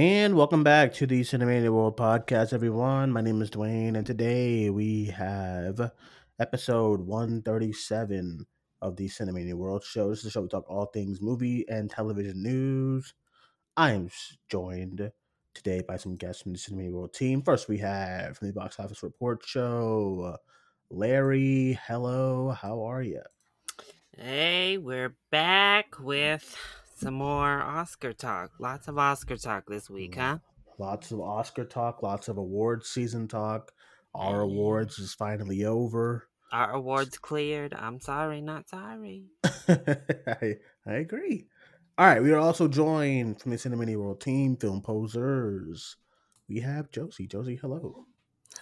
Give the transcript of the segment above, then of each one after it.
And welcome back to the Cinemania World Podcast, everyone. My name is Duane, and today we have episode 137 of the Cinemania World Show. This is a show we talk all things movie and television news. I am joined today by some guests from the Cinemania World team. First, we have from the Box Office Report Show, Larry. Hello, how are you? Hey, we're back with some more Oscar talk. Lots of Oscar talk this week, mm. huh? Lots of Oscar talk, lots of awards season talk. Our Yeah. awards is finally over. Our awards cleared. I'm sorry, not sorry. I, I agree. All right, we are also joined from the Cinemania World team, Film Posers. We have Josie. Josie, hello.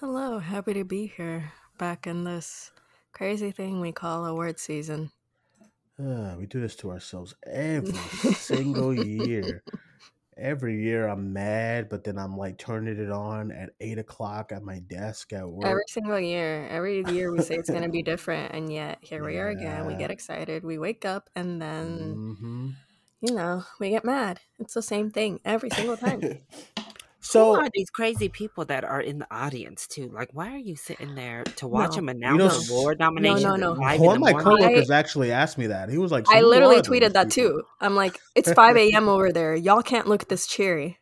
Hello, happy to be here. Back in this crazy thing we call award season. Uh, we do this to ourselves every single year. Every year I'm mad, but then I'm like turning it on at eight o'clock at my desk at work. Every single year, every year we say it's going to be different, and yet here we are again. We get excited, we wake up, and then, Mhm. you know, we get mad. It's the same thing every single time. so Who are these crazy people that are in the audience too? Like, why are you sitting there to watch No. them know, announce s- award nominations? no, at no. five one in of the my morning? coworkers actually asked me that. He was like, I literally tweeted that people?" too. I'm like, it's 5 a.m. over there. Y'all can't look this cheery.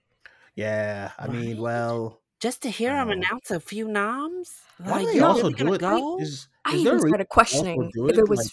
Yeah, I mean, Right? well, Just to hear them Uh, announce a few noms? why Like, do they you're also really do it? go? Is, I is there a even started they questioning do if it was. like,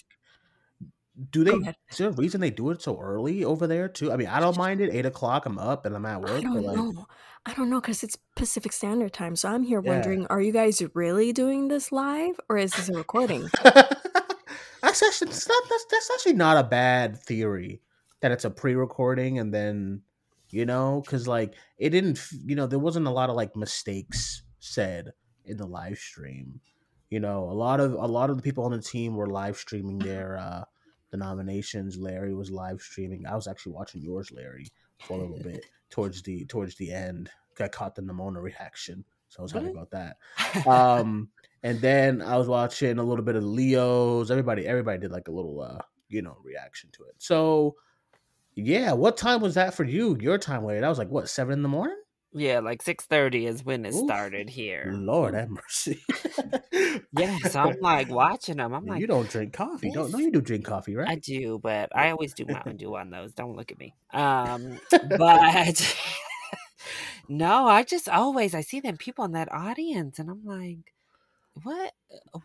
do they? Is there a reason they do it so early over there too? I mean, I don't mind it. Eight o'clock, I'm up and I'm at work I work. don't But like, know. I don't know because it's Pacific Standard Time. So I'm here Yeah. wondering are you guys really doing this live or is this a recording? that's actually it's not, that's that's actually not a bad theory that it's a pre-recording and then you know because like it didn't you know there wasn't a lot of like mistakes said in the live stream you know a lot of a lot of the people on the team were live streaming their uh the nominations larry was live streaming i was actually watching yours larry for a little bit towards the towards the end. I caught the Nimona reaction so i was happy about that. Um and then i was watching a little bit of leo's. Everybody everybody did like a little uh you know reaction to it. So yeah what time was that for you? Your time later that was like what seven in the morning yeah, like six thirty is when it Oof. started here. lord have mercy Yeah, so I'm like watching them. I'm Yeah, like, you don't drink coffee don't no you do drink coffee right I do, but I always do Mountain Dew on those. Don't look at me. Um, but no, I just always I see them people in that audience, and I'm like, what?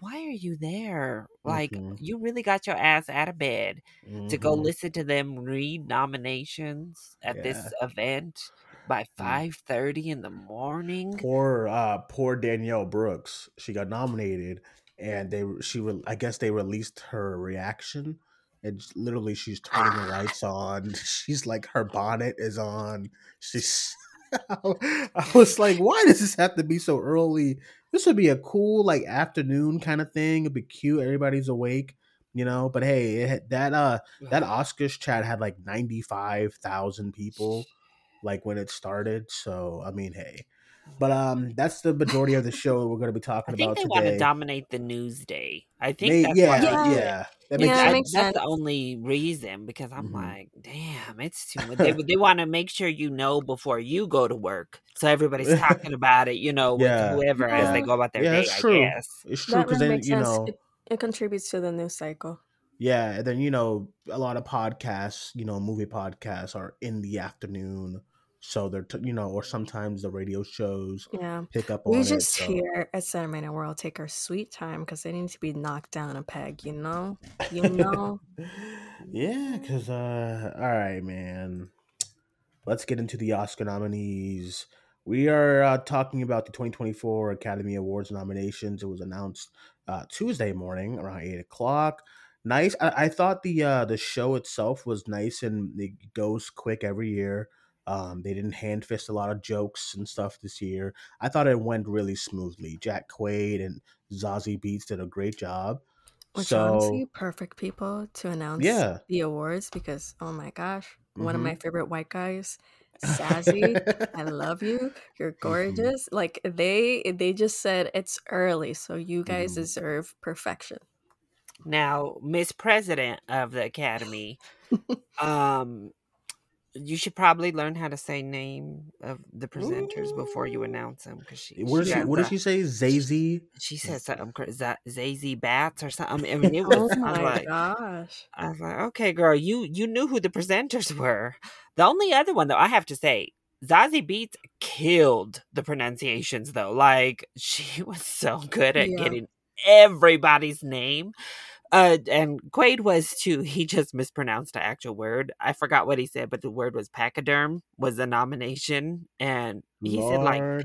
Why are you there? Like, Mhm. you really got your ass out of bed to go Mhm. listen to them read nominations at this event by five thirty in the morning. poor uh poor danielle brooks. She got nominated and they she re- i guess they released her reaction and literally she's turning the lights on. She's like her bonnet is on. She's i was like why does this have to be so early? This would be a cool like afternoon kind of thing. It'd be cute. Everybody's awake you know? But hey it, that uh that oscars chat had like 95000 people like when it started so i mean hey but um that's the majority of the show we're going to be I talking think about they want today to dominate the news day. I think May- that's yeah, why they yeah. That makes Yeah, it I- sense. that's the only reason because I'm Mhm. like, damn, it's too much. They, they want to make sure you know before you go to work, so everybody's talking about it, you know, with Yeah. whoever as they go about their Yeah, day. that's I true. guess. It's true That because really then makes you sense. know, It, it contributes to the news cycle. yeah, and then you know, a lot of podcasts, you know, movie podcasts are in the afternoon, so they're t- you know, or sometimes the radio shows Yeah. pick up on We it. just so- here at Cinemania World take our sweet time because they need to be knocked down a peg, you know? You know? yeah, because uh, all right, man. Let's get into the Oscar nominees. We are uh, talking about the 2024 Academy Awards nominations. It was announced uh, Tuesday morning around eight o'clock. Nice. I, I thought the uh, the show itself was nice and it goes quick every year. Um, they didn't hand fist a lot of jokes and stuff this year. I thought it went really smoothly. Jack Quaid and Zazie Beetz did a great job. Which so honestly, perfect people to announce yeah. the awards because oh my gosh, one of my favorite white guys, Sassy, I love you. You're hmm gorgeous. Like they they just said it's early, so you guys hmm deserve perfection. Now, Miss President of the Academy, um, you should probably learn how to say name of the presenters before you announce them because she What she did she? got What did she say? Zazie. she said something cra- Z- Zazie Bats or something. I mean, it was. Oh I was my like, gosh. I was like, okay, girl, you you knew who the presenters were. The only other one though, I have to say, Zazie Beetz killed the pronunciations though. Like she was so good at Yeah. getting everybody's name. Uh, and Quaid was too. He just mispronounced the actual word. I forgot what he said, but the word was pachyderm was the nomination, and he said like Lord.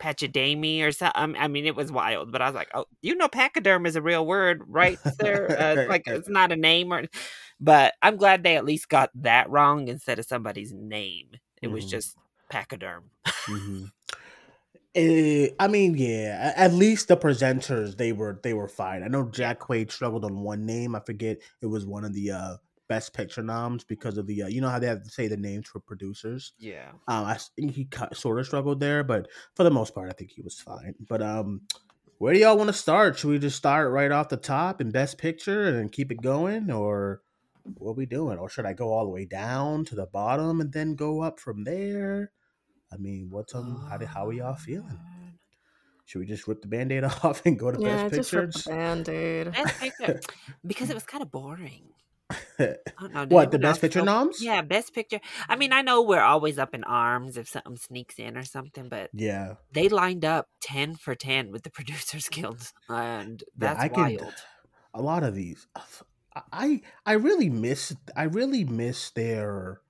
pachydermy or something. I mean, it was wild. But I was like, oh, you know, pachyderm is a real word, right, sir? Uh, it's like it's not a name, or. But I'm glad they at least got that wrong instead of somebody's name. It was Mhm. just pachyderm. hmm I mean, yeah. At least the presenters they were they were fine. I know Jack Quaid struggled on one name. I forget it was one of the uh, best picture noms because of the uh, you know how they have to say the names for producers. Yeah. Um, I think he sort of struggled there, but for the most part, I think he was fine. But um, where do y'all want to start? Should we just start right off the top in best picture and then keep it going, or what are we doing? Or should I go all the way down to the bottom and then go up from there? I mean, what's um how do, how are y'all feeling? Should we just rip the band-aid off and go to Yeah, best just rip picture? band-aid. Best picture because it was kind of boring. Know. what the best picture feel- noms? Yeah, best picture. I mean, I know we're always up in arms if something sneaks in or something, but Yeah, they lined up ten for ten with the Producers Guild, and Yeah, that's I could- wild. a lot of these. I I really miss I really miss their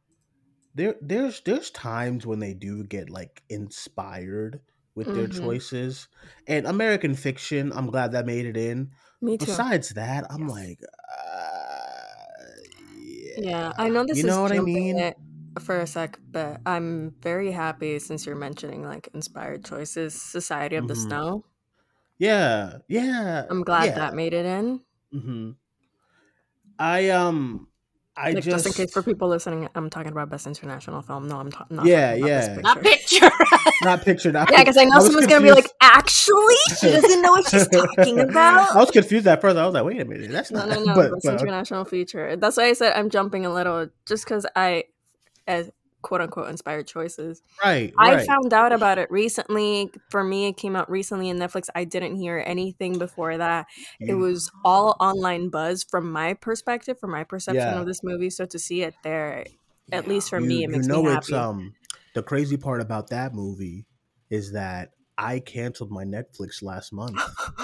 there there's there's times when they do get like inspired with their Mhm. choices. And American Fiction, I'm glad that made it in. Me too. Besides that, I'm Yes. like uh, yeah. Yeah, I know this You is know what I mean? for a sec, but I'm very happy since you're mentioning like inspired choices. Society of the Mhm. Snow. Yeah. Yeah. I'm glad yeah. that made it in. hmm I um I Like just, just, in case for people listening, I'm talking about best international film. No, I'm ta- not. Yeah, talking about yeah. Not Picture. picture. not picture not Yeah, because I know was someone's gonna be like, actually, she doesn't know what she's talking about. I was confused at first. I was like, wait a minute, that's No, not. no, no. but, Best but- international feature. That's why I said I'm jumping a little, just because I, as quote unquote inspired choices. right, I right. found out about it recently. For me, it came out recently in Netflix. I didn't hear anything before that. It was all online buzz from my perspective, from my perception Yeah. of this movie. So to see it there, at Yeah. least for you, me, it you makes know me it's happy. um the crazy part about that movie is that I canceled my Netflix last month,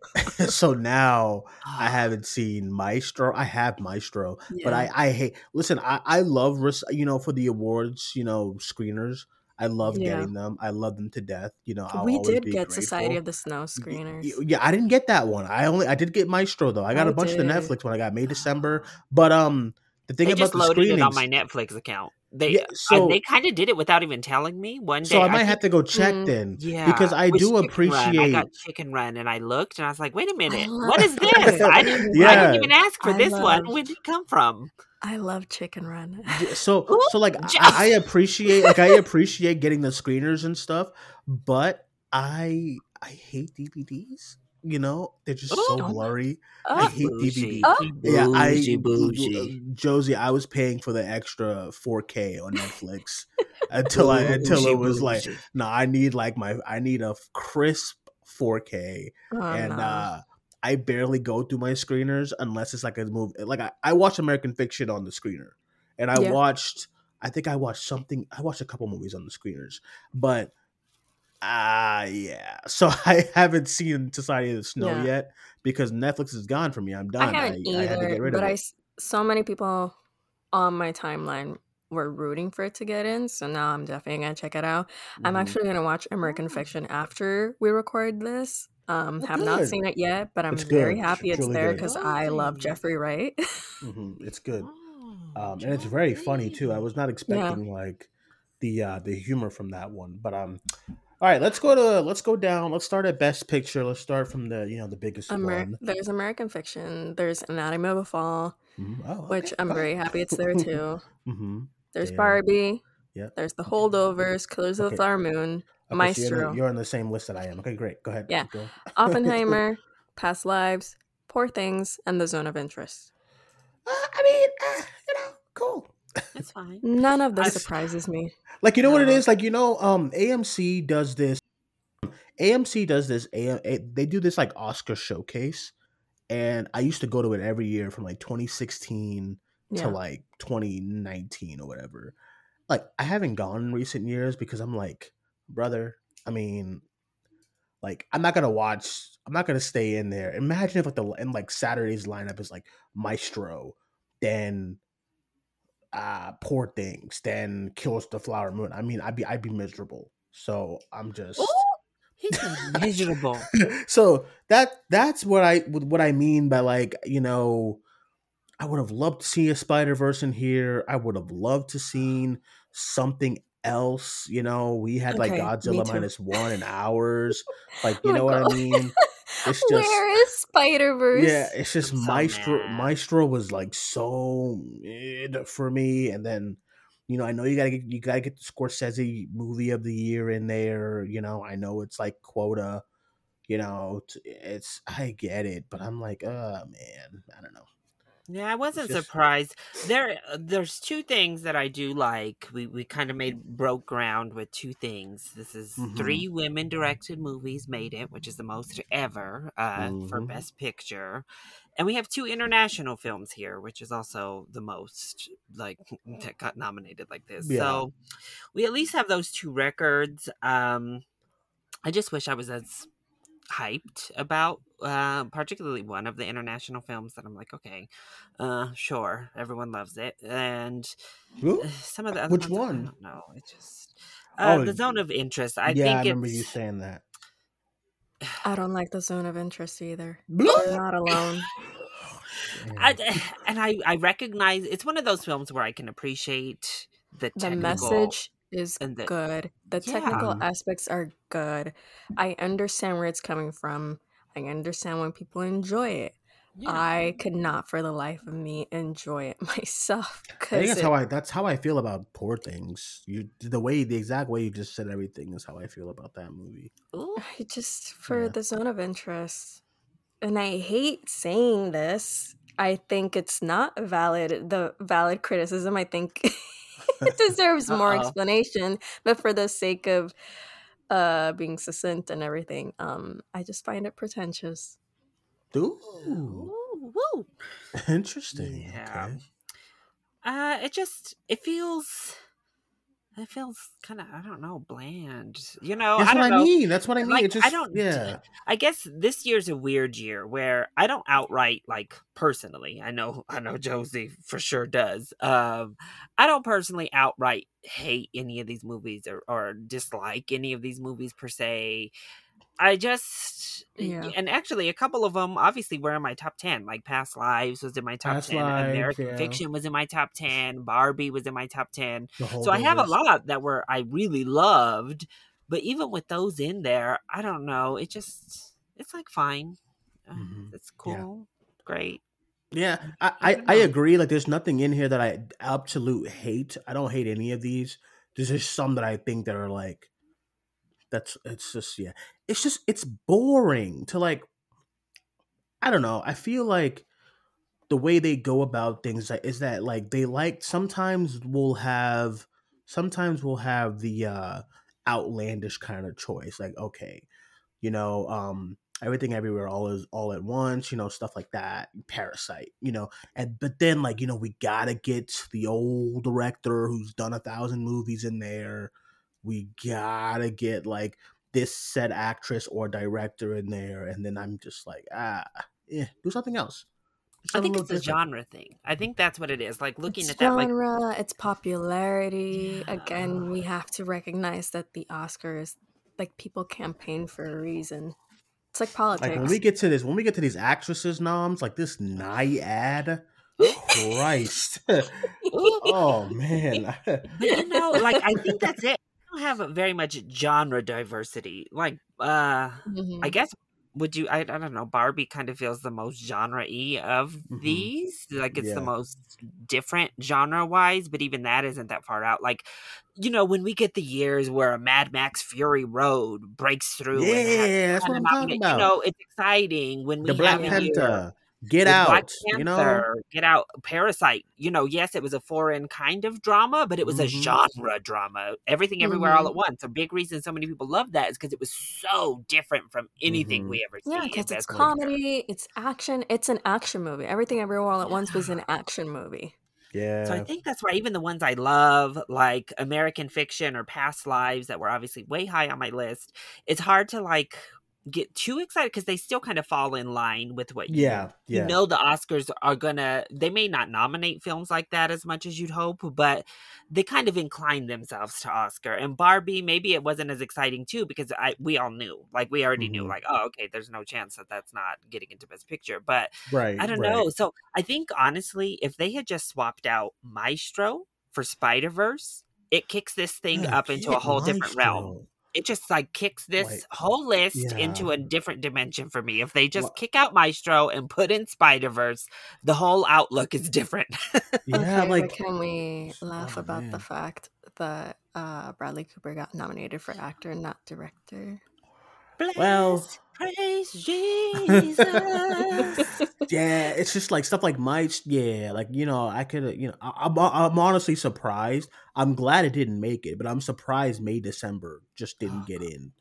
so now I haven't seen Maestro. I have Maestro, but I I hate. Listen, I I love you know for the awards you know screeners. I love Yeah. getting them. I love them to death. You know, I'll we did get Society of the Snow screeners. Yeah, I didn't get that one. I only I did get Maestro though. I got I a bunch of the. Netflix when I got May December. But um, the thing They about just the loaded screenings, it on my Netflix account. They Yeah, uh, so- they kind of did it without even telling me. One day, so I might think- have to go check Mm, then. Yeah, because I do appreciate. Run. I got Chicken Run, and I looked, and I was like, "Wait a minute, love what is this? I didn't, I didn't even ask for I this one. Where did it come from?" I love Chicken Run. Yeah, so Ooh, so like j- I, I appreciate like I appreciate getting the screeners and stuff, but I I hate DVDs. You know, they're just so Ooh. blurry. I Oh, hate Bougie. DVDs. Oh. Yeah, I Bougie. Josie, I was paying for the extra 4K on Netflix until I until it was like, no, I need like my I need a crisp 4K, Oh, and no. uh I barely go through my screeners unless it's like a movie. Like I, I watched American Fiction on the screener, and I Yeah. watched. I think I watched something. I watched a couple movies on the screeners, but ah, yeah. So I haven't seen Society of the Snow Yeah. yet because Netflix is gone for me. I'm done. I done. haven't I, I had to get either, rid but of I it. s- so many people on my timeline were rooting for it to get in, so now I'm definitely gonna check it out. I'm Mhm. actually gonna watch American Fiction after we record this. Um, Oh, have not seen it yet, but I'm It's very good. happy It's it's really there good. because I love Jeffrey Wright. Mhm. It's good. Oh, um, and it's very funny too. I was not expecting like the uh, the humor from that one, but um, All right, let's go to let's go down. Let's start at best picture. Let's start from the you know the biggest Amer- one. there's American Fiction. There's Anatomy of a Fall, Mhm. Oh, which. I'm very happy it's there too. mm-hmm. There's Yeah. Barbie. Yep. There's The Holdovers, Killers of the Flower Moon, Okay, Maestro, So you're, on- you're on the same list that I am. Okay, great. Go ahead. Yeah. going. Oppenheimer, Past Lives, Poor Things, and The Zone of Interest. Uh, I mean, uh, you know, cool. It's fine. None of this I- surprises me. Like you know what it is? Like you know, um, AMC does this. AMC does this. A, A- they do this like Oscar showcase, and I used to go to it every year from like 2016 Yeah. to like 2019 or whatever. Like I haven't gone in recent years because I'm like, brother. I mean, like I'm not gonna watch. I'm not gonna stay in there. Imagine if like the and like Saturday's lineup is like Maestro, then uh Poor Things, then Kills the Flower Moon. I mean, I'd be I'd be miserable. So I'm just Ooh, he's miserable. so that that's what I what I mean by like you know I would have loved to see a Spider Verse in here. I would have loved to seen something else. You know, we had like Okay, Godzilla minus one and hours. Like you Oh know what I mean? It's just Where is Spider Verse? yeah, it's just so Maestro. mad. Maestro was like so mid for me, and then you know I know you gotta get you gotta get the Scorsese movie of the year in there. You know I know it's like quota. You know t- it's I get it, but I'm like, oh man, I don't know. Yeah, I wasn't just- surprised. There, uh, there's two things that I do like. We we kind of made broke ground with two things. This is Mhm. three women directed movies made it, which is the most ever uh, for Mhm. Best Picture, and we have two international films here, which is also the most like that got nominated like this. Yeah. So we at least have those two records. Um, I just wish I was as hyped about uh particularly one of the international films that I'm like okay uh sure everyone loves it and Ooh, uh, some of the other Which ones, one? don't know it just uh, Oh, the zone of interest I yeah, think I remember it's you saying that. I don't like the Zone of Interest either. Blah! I'm not alone. I, and I I recognize it's one of those films where I can appreciate the The message is and the- good. The technical aspects are good. I understand where it's coming from. I understand when people enjoy it. Yeah. I could not for the life of me enjoy it myself. I think that's it- how I that's how I feel about poor things. You the way the exact way you just said everything is how I feel about that movie. I just for Yeah. the zone of interest, and I hate saying this. I think it's not valid. The valid criticism. I think it deserves more Uh-oh. explanation. But for the sake of uh being succinct and everything, um, I just find it pretentious. Ooh, Ooh, woo. interesting. Yeah. Okay. Uh, it just it feels it feels kind of I don't know bland. You know, That's I don't what I know. mean. That's what I mean. Like, it just I don't. yeah. I guess this year's a weird year where I don't outright like personally. I know. I know Josie for sure does. Um, I don't personally outright hate any of these movies or, or dislike any of these movies per se. I just Yeah. and actually a couple of them obviously were in my top 10 like past lives was in my top Past 10 Lives, american yeah. fiction was in my top 10 barbie was in my top 10 so i have a lot that were i really loved but even with those in there i don't know it just it's like fine Uh, Mhm. it's Yeah. cool great Yeah, I, I I, don't I know. agree. Like, there's nothing in here that I absolute hate. I don't hate any of these. There's just some that I think that are like, that's it's just yeah, it's just it's boring to like. I don't know. I feel like the way they go about things is that like they like sometimes we'll have sometimes we'll have the uh outlandish kind of choice like okay you know um everything everywhere all is all at once you know stuff like that parasite you know and but then like you know we gotta get the old director who's done a thousand movies in there we gotta get like this said actress or director in there and then i'm just like ah yeah do something else i think something it's a genre thing i think that's what it is like looking it's at that like genre, it's popularity. Yeah. Again, we have to recognize that the Oscars, like people campaign for a reason. It's like politics. like when we get to this when we get to these actresses noms like this Nyad christ oh man but you know like i think that's it don't have very much genre diversity. Like, uh, Mhm. I guess would you? I, I don't know. Barbie kind of feels the most genre y of Mhm. these. Like it's the most different genre wise, but even that isn't that far out. Like, you know, when we get the years where a Mad Max Fury Road breaks through, and Yeah, that's what I'm talking about. You know, it's exciting when we the Black have a year Panther, Get Out. Black You know, Get Out, Parasite. You know, yes, it was a foreign kind of drama, but it was a Mhm. genre drama. Everything, everywhere, all Mhm. at once. A big reason so many people love that is because it was so different from anything Mhm. we ever see. Yeah, because it's Best Picture. comedy, it's action, it's an action movie. Everything Everywhere All at Once was an action movie. yeah. So I think that's why even the ones I love, like American Fiction or Past Lives, that were obviously way high on my list, it's hard to like get too excited because they still kind of fall in line with what you yeah, yeah. you know the Oscars are gonna they may not nominate films like that as much as you'd hope, but they kind of incline themselves to Oscar. And Barbie, maybe it wasn't as exciting too because I we all knew, like we already knew, Mhm. like oh okay, there's no chance that that's not getting into Best Picture. But right. I don't right. know. So I think honestly, if they had just swapped out Maestro for Spider Verse, it kicks this thing Yeah, up into a whole different realm. It just like kicks this Like, whole list yeah. into a different dimension for me. If they just Wha- kick out Maestro and put in Spider Verse, the whole outlook is different. Yeah, okay, like can we laugh oh, about the fact that uh, Bradley Cooper got nominated for actor, and not director? Well- Bless, praise Jesus. yeah, it's just like stuff like mites. Yeah, like you know, I could, you know, I, I'm I'm honestly surprised. I'm glad it didn't make it, but I'm surprised May December just didn't uh-huh. get in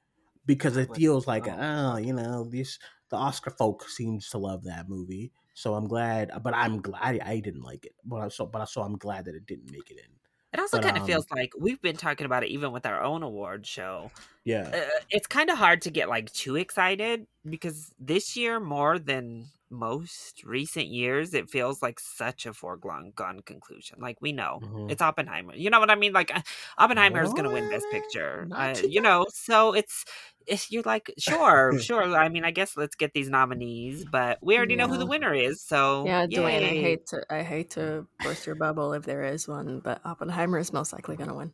because it feels like, oh. oh, you know, this the Oscar folk seems to love that movie. So I'm glad, but I'm glad I didn't like it. But I so, but I so I'm glad that it didn't make it in. It also kind of um, feels like we've been talking about it even with our own award show. Yeah, uh, it's kind of hard to get like too excited because this year more than most recent years it feels like such a foregone gone conclusion like we know Mhm. it's oppenheimer you know what i mean? Like uh, oppenheimer is going to win best picture uh, you know so it's it's you're like sure sure i mean i guess let's get these nominees but we already know who the winner is so Yeah, Duane, I hate to I hate to burst your bubble if there is one, but Oppenheimer is most likely gonna win.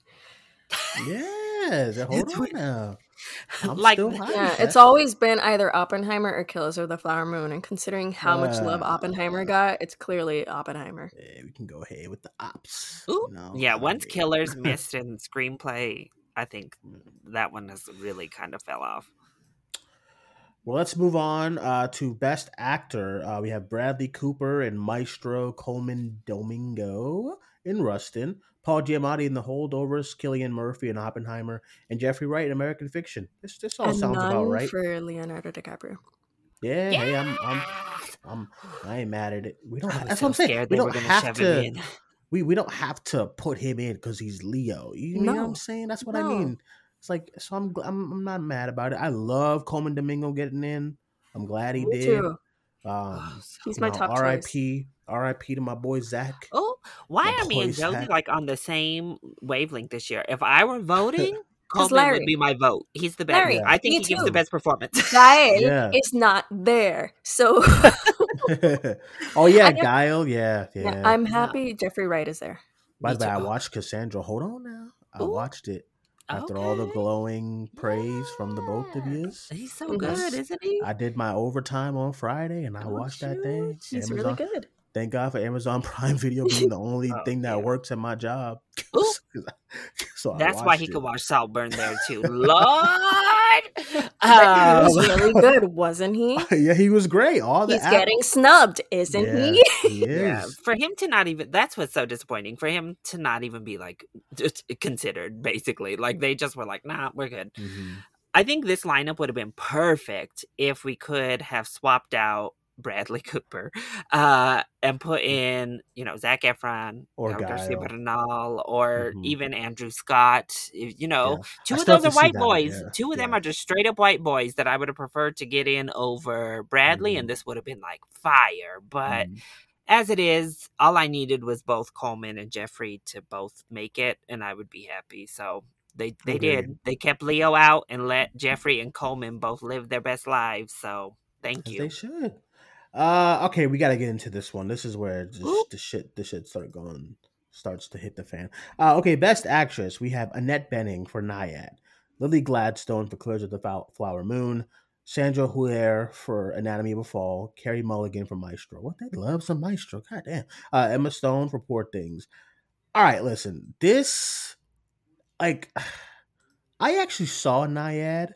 Yes. Hold on now. I'm Like- Yeah, it's always been either Oppenheimer or Killers of the Flower Moon, and considering how much love Uh. Oppenheimer got, it's clearly Oppenheimer. Yeah, we can go ahead with the ops. Ooh, you know? yeah once Yeah. killers missed in screenplay i think that one has really kind of fell off Well, let's move on uh, to Best Actor. Uh, we have Bradley Cooper and Maestro Colman Domingo in Rustin, Paul Giamatti in The Holdovers, Cillian Murphy in Oppenheimer, and Jeffrey Wright in American Fiction. This this all and sounds about right. for Leonardo DiCaprio. Yeah, hey, I'm, I'm, I'm, I ain't mad at it. We don't. I That's so what I'm saying. We don't have to. We we don't have to put him in because he's Leo. You know what I'm saying? That's what I mean. It's like so. I'm, I'm I'm not mad about it. I love Colman Domingo getting in. I'm glad he Me did. too. Um, He's my know, top choice. R.I.P. R.I.P. to my boy Zac. Oh, why are me and boy Josie Zac. like on the same wavelength this year? If I were voting, 'Cause Colman Larry- would be my vote. He's the best. Larry, I think me he gives the best performance. Gael Yeah. is not there, so oh yeah, I Guile. Yeah, yeah. yeah, I'm Yeah. happy Jeffrey Wright is there. By the way, I watched Cassandra. Hold on now. I Ooh. watched it after all the glowing praise from the both of you. He's so Mhm. good, isn't he? I did my overtime on Friday and I Oh, watched that thing. He's Amazon, really good. Thank God for Amazon Prime Video being the only Oh, thing that yeah. works at my job. Ooh. so I That's why he it. could watch Saltburn there too. Lord, But he Um, was really good, wasn't he? yeah, he was great. All the He's act- getting snubbed, isn't Yeah, he? he is. yeah, for him to not even that's what's so disappointing. For him to not even be like considered, basically, like they just were like, nah, we're good. Mhm. I think this lineup would have been perfect if we could have swapped out Bradley Cooper uh, and put in, you know, Zac Efron Or Garcia Bernal or Mhm. even Andrew Scott. You know, Yeah. two I of those are white boys. yeah, Two of them are just straight up white boys that I would have preferred to get in over Bradley, Mhm. and this would have been like fire. But Mhm. as it is, all I needed was both Colman and Jeffrey to both make it, and I would be happy. So they they Agreed. did. They kept Leo out and let Jeffrey and Colman both live their best lives. So thank As you. they should. Uh, okay, we got to get into this one. This is where just the shit, the shit start going starts to hit the fan. Uh, okay, best actress. We have Annette Bening for Nyad, Lily Gladstone for Killers of the Flower Moon, Sandra Hüller for Anatomy of a Fall, Carey Mulligan for Maestro. What they love some Maestro. God damn. Uh, Emma Stone for Poor Things. All right, listen. This, like, I actually saw Nyad.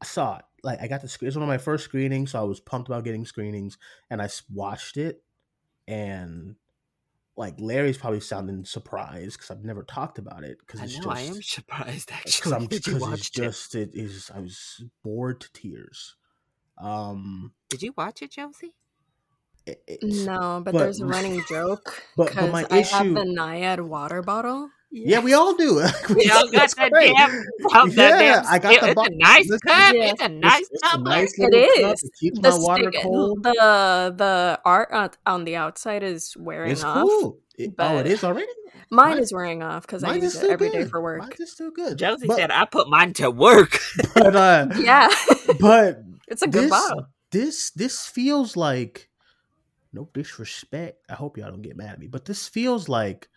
I saw it. Like, I got the screen. It's one of my first screenings, so I was pumped about getting screenings, and I watched it, and like Larry's probably sounding surprised because I've never talked about it because I know. just I am surprised because actually. I'm Did because watch it's it? just it is I was bored to tears. Um, Did you watch it, Josie? it- No, but, but- there's a running joke but- but because my I have the Nyad water bottle. Yeah, we all do. We all got that great. damn. Oh, that Yeah, damn I got the It's a nice listen, cup. Yeah. It's a nice it's a nice It little cup. is. It keeps The my water stick- cold. the the art on, on the outside is wearing It's off. cool. It- oh, it is already. Mine Mine- is wearing off because I use it still every day good. for work. Mine is still good. Josie but, said, "I put mine to work." but uh, Yeah, but it's a good this bottle. this this feels like no disrespect. I hope y'all don't get mad at me, but this feels like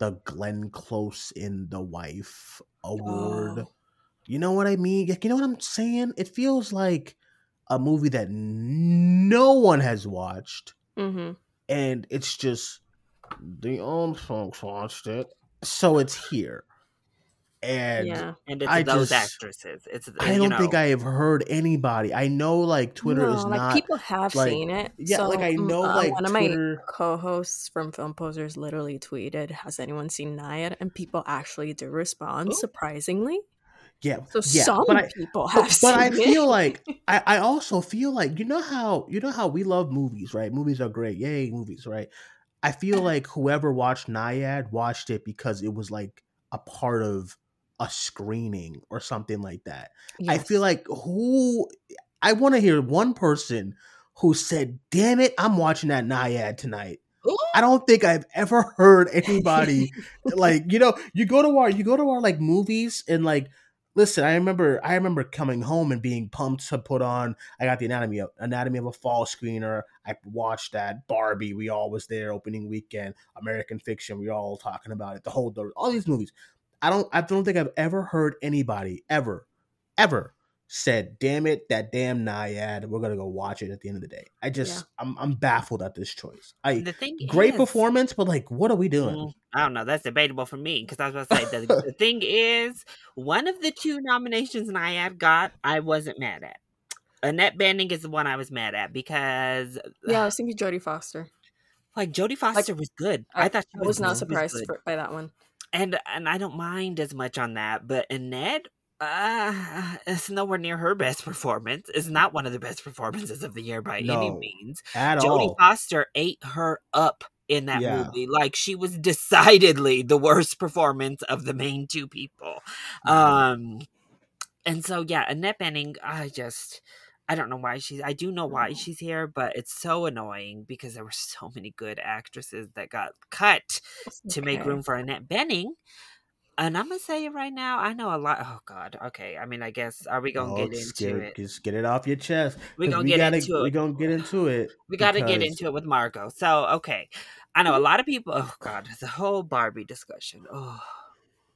the Glenn Close in the Wife award. Oh. You know what I mean? Like, you know what I'm saying? It feels like a movie that no one has watched, hmm and it's just the old folks watched it, so it's here. And Yeah, and it's I those just- actresses. It's I don't know, think I have heard anybody. I know like Twitter no, is like not people have like- seen it. yeah, so, like, I know, uh, like, one of my co-hosts from Film Posers literally tweeted, "Has anyone seen Nyad?" And people actually do respond, Ooh. surprisingly. yeah, So yeah. some but I, people have but, but I seen feel like I, I also feel like you know how you know how we love movies, right? Movies are great, yay, movies, right? I feel like whoever watched Nyad watched it because it was like a part of a screening or something like that. I feel like who I want to hear one person who said, "Damn it, I'm watching that Nyad tonight." Ooh, I don't think I've ever heard anybody like you know you go to our you go to our like movies and like listen I remember I remember coming home and being pumped to put on I got the anatomy of anatomy of a fall screener I watched that Barbie we all was there opening weekend American Fiction we were all talking about it the whole the, all these movies I don't I don't think I've ever heard anybody ever ever said damn it that damn Nyad we're gonna go watch it at the end of the day I just Yeah. I'm I'm baffled at this choice I the thing great is- performance, but like, what are we doing? Mm, I don't know. That's debatable for me because I was about to say the, the thing is one of the two nominations Nyad got, I wasn't mad at. Annette Bening is the one I was mad at because yeah, I was thinking Jodie Foster. like Jodie Foster was good. I, I, thought she I was not surprised good. for, by that one. And and I don't mind as much on that, but Annette. Uh, it's nowhere near her best performance. It's not one of the best performances of the year by any means. At Jodie all. Foster ate her up in that Yeah. movie. Like she was decidedly the worst performance of the main two people. Mhm. Um and so yeah, Annette Bening, I just I don't know why she's I do know why oh. she's here, but it's so annoying because there were so many good actresses that got cut to make room for Annette Bening. And I'm gonna say it right now. I know a lot. Oh God. Okay. I mean, I guess are we gonna Oh, get into get, it? Just get it off your chest. We gonna we get gotta, into We it. gonna get into it. We got to get into it with Margot. So, okay. I know a mm-hmm. lot of people. Oh, God. The whole Barbie discussion. Oh,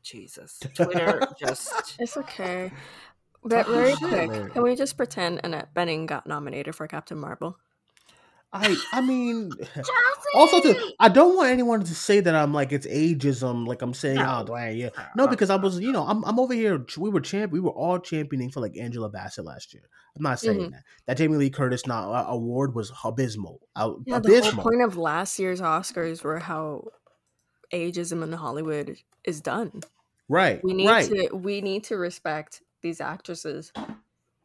Jesus. Twitter just. It's okay. But very shit, quick, Larry. can we just pretend Annette Bening got nominated for Captain Marvel? I I mean, also too, I don't want anyone to say that I'm like it's ageism. Like I'm saying, No. oh, Duane, yeah. No, because I was, you know, I'm I'm over here. We were champ. We were all championing for like Angela Bassett last year. I'm not saying Mhm. that. That Jamie Lee Curtis not, uh, award was abysmal. Uh, Yeah, the whole point of last year's Oscars were how ageism in Hollywood is done. right. We need right. to we need to respect these actresses.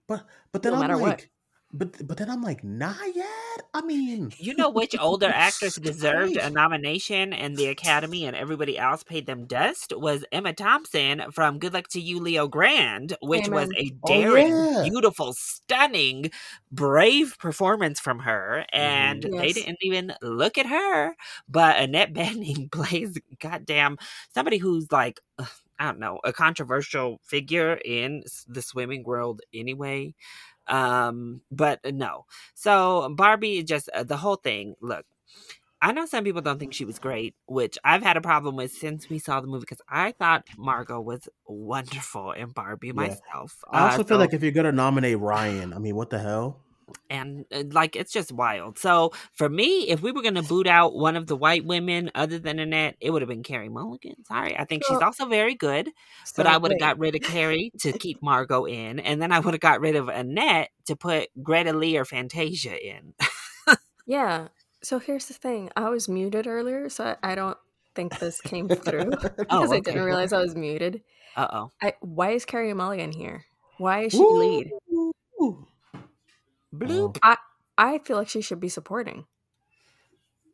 But but then no I'm matter what. like, but but then I'm like, nah, yet. I mean, You know which older actress Jesus deserved a nomination and the Academy and everybody else paid them dust was Emma Thompson from Good Luck to You, Leo Grande, which was Amen. a Oh, daring, yeah. beautiful, stunning, brave performance from her. And Mhm. they didn't even look at her. But Annette Bening plays goddamn somebody who's like, ugh, I don't know, a controversial figure in the swimming world anyway. Um, but no. So Barbie just uh, the whole thing. Look, I know some people don't think she was great, which I've had a problem with since we saw the movie because I thought Margot was wonderful in Barbie myself. I also Uh, feel so- like if you're gonna nominate Ryan, I mean, what the hell? And uh, like it's just wild. So for me, if we were gonna boot out one of the white women other than Annette, it would have been Carey Mulligan. Sorry, I think she's also very good, but I would have got rid of Carey to keep Margot in, and then I would have got rid of Annette to put Greta Lee or Fantasia in. Yeah. So here's the thing. I was muted earlier, so I, I don't think this came through because Oh, I didn't realize I was muted. Uh oh, why is Carey Mulligan here? Why is she lead? Ooh. Bloop. I I feel like she should be supporting.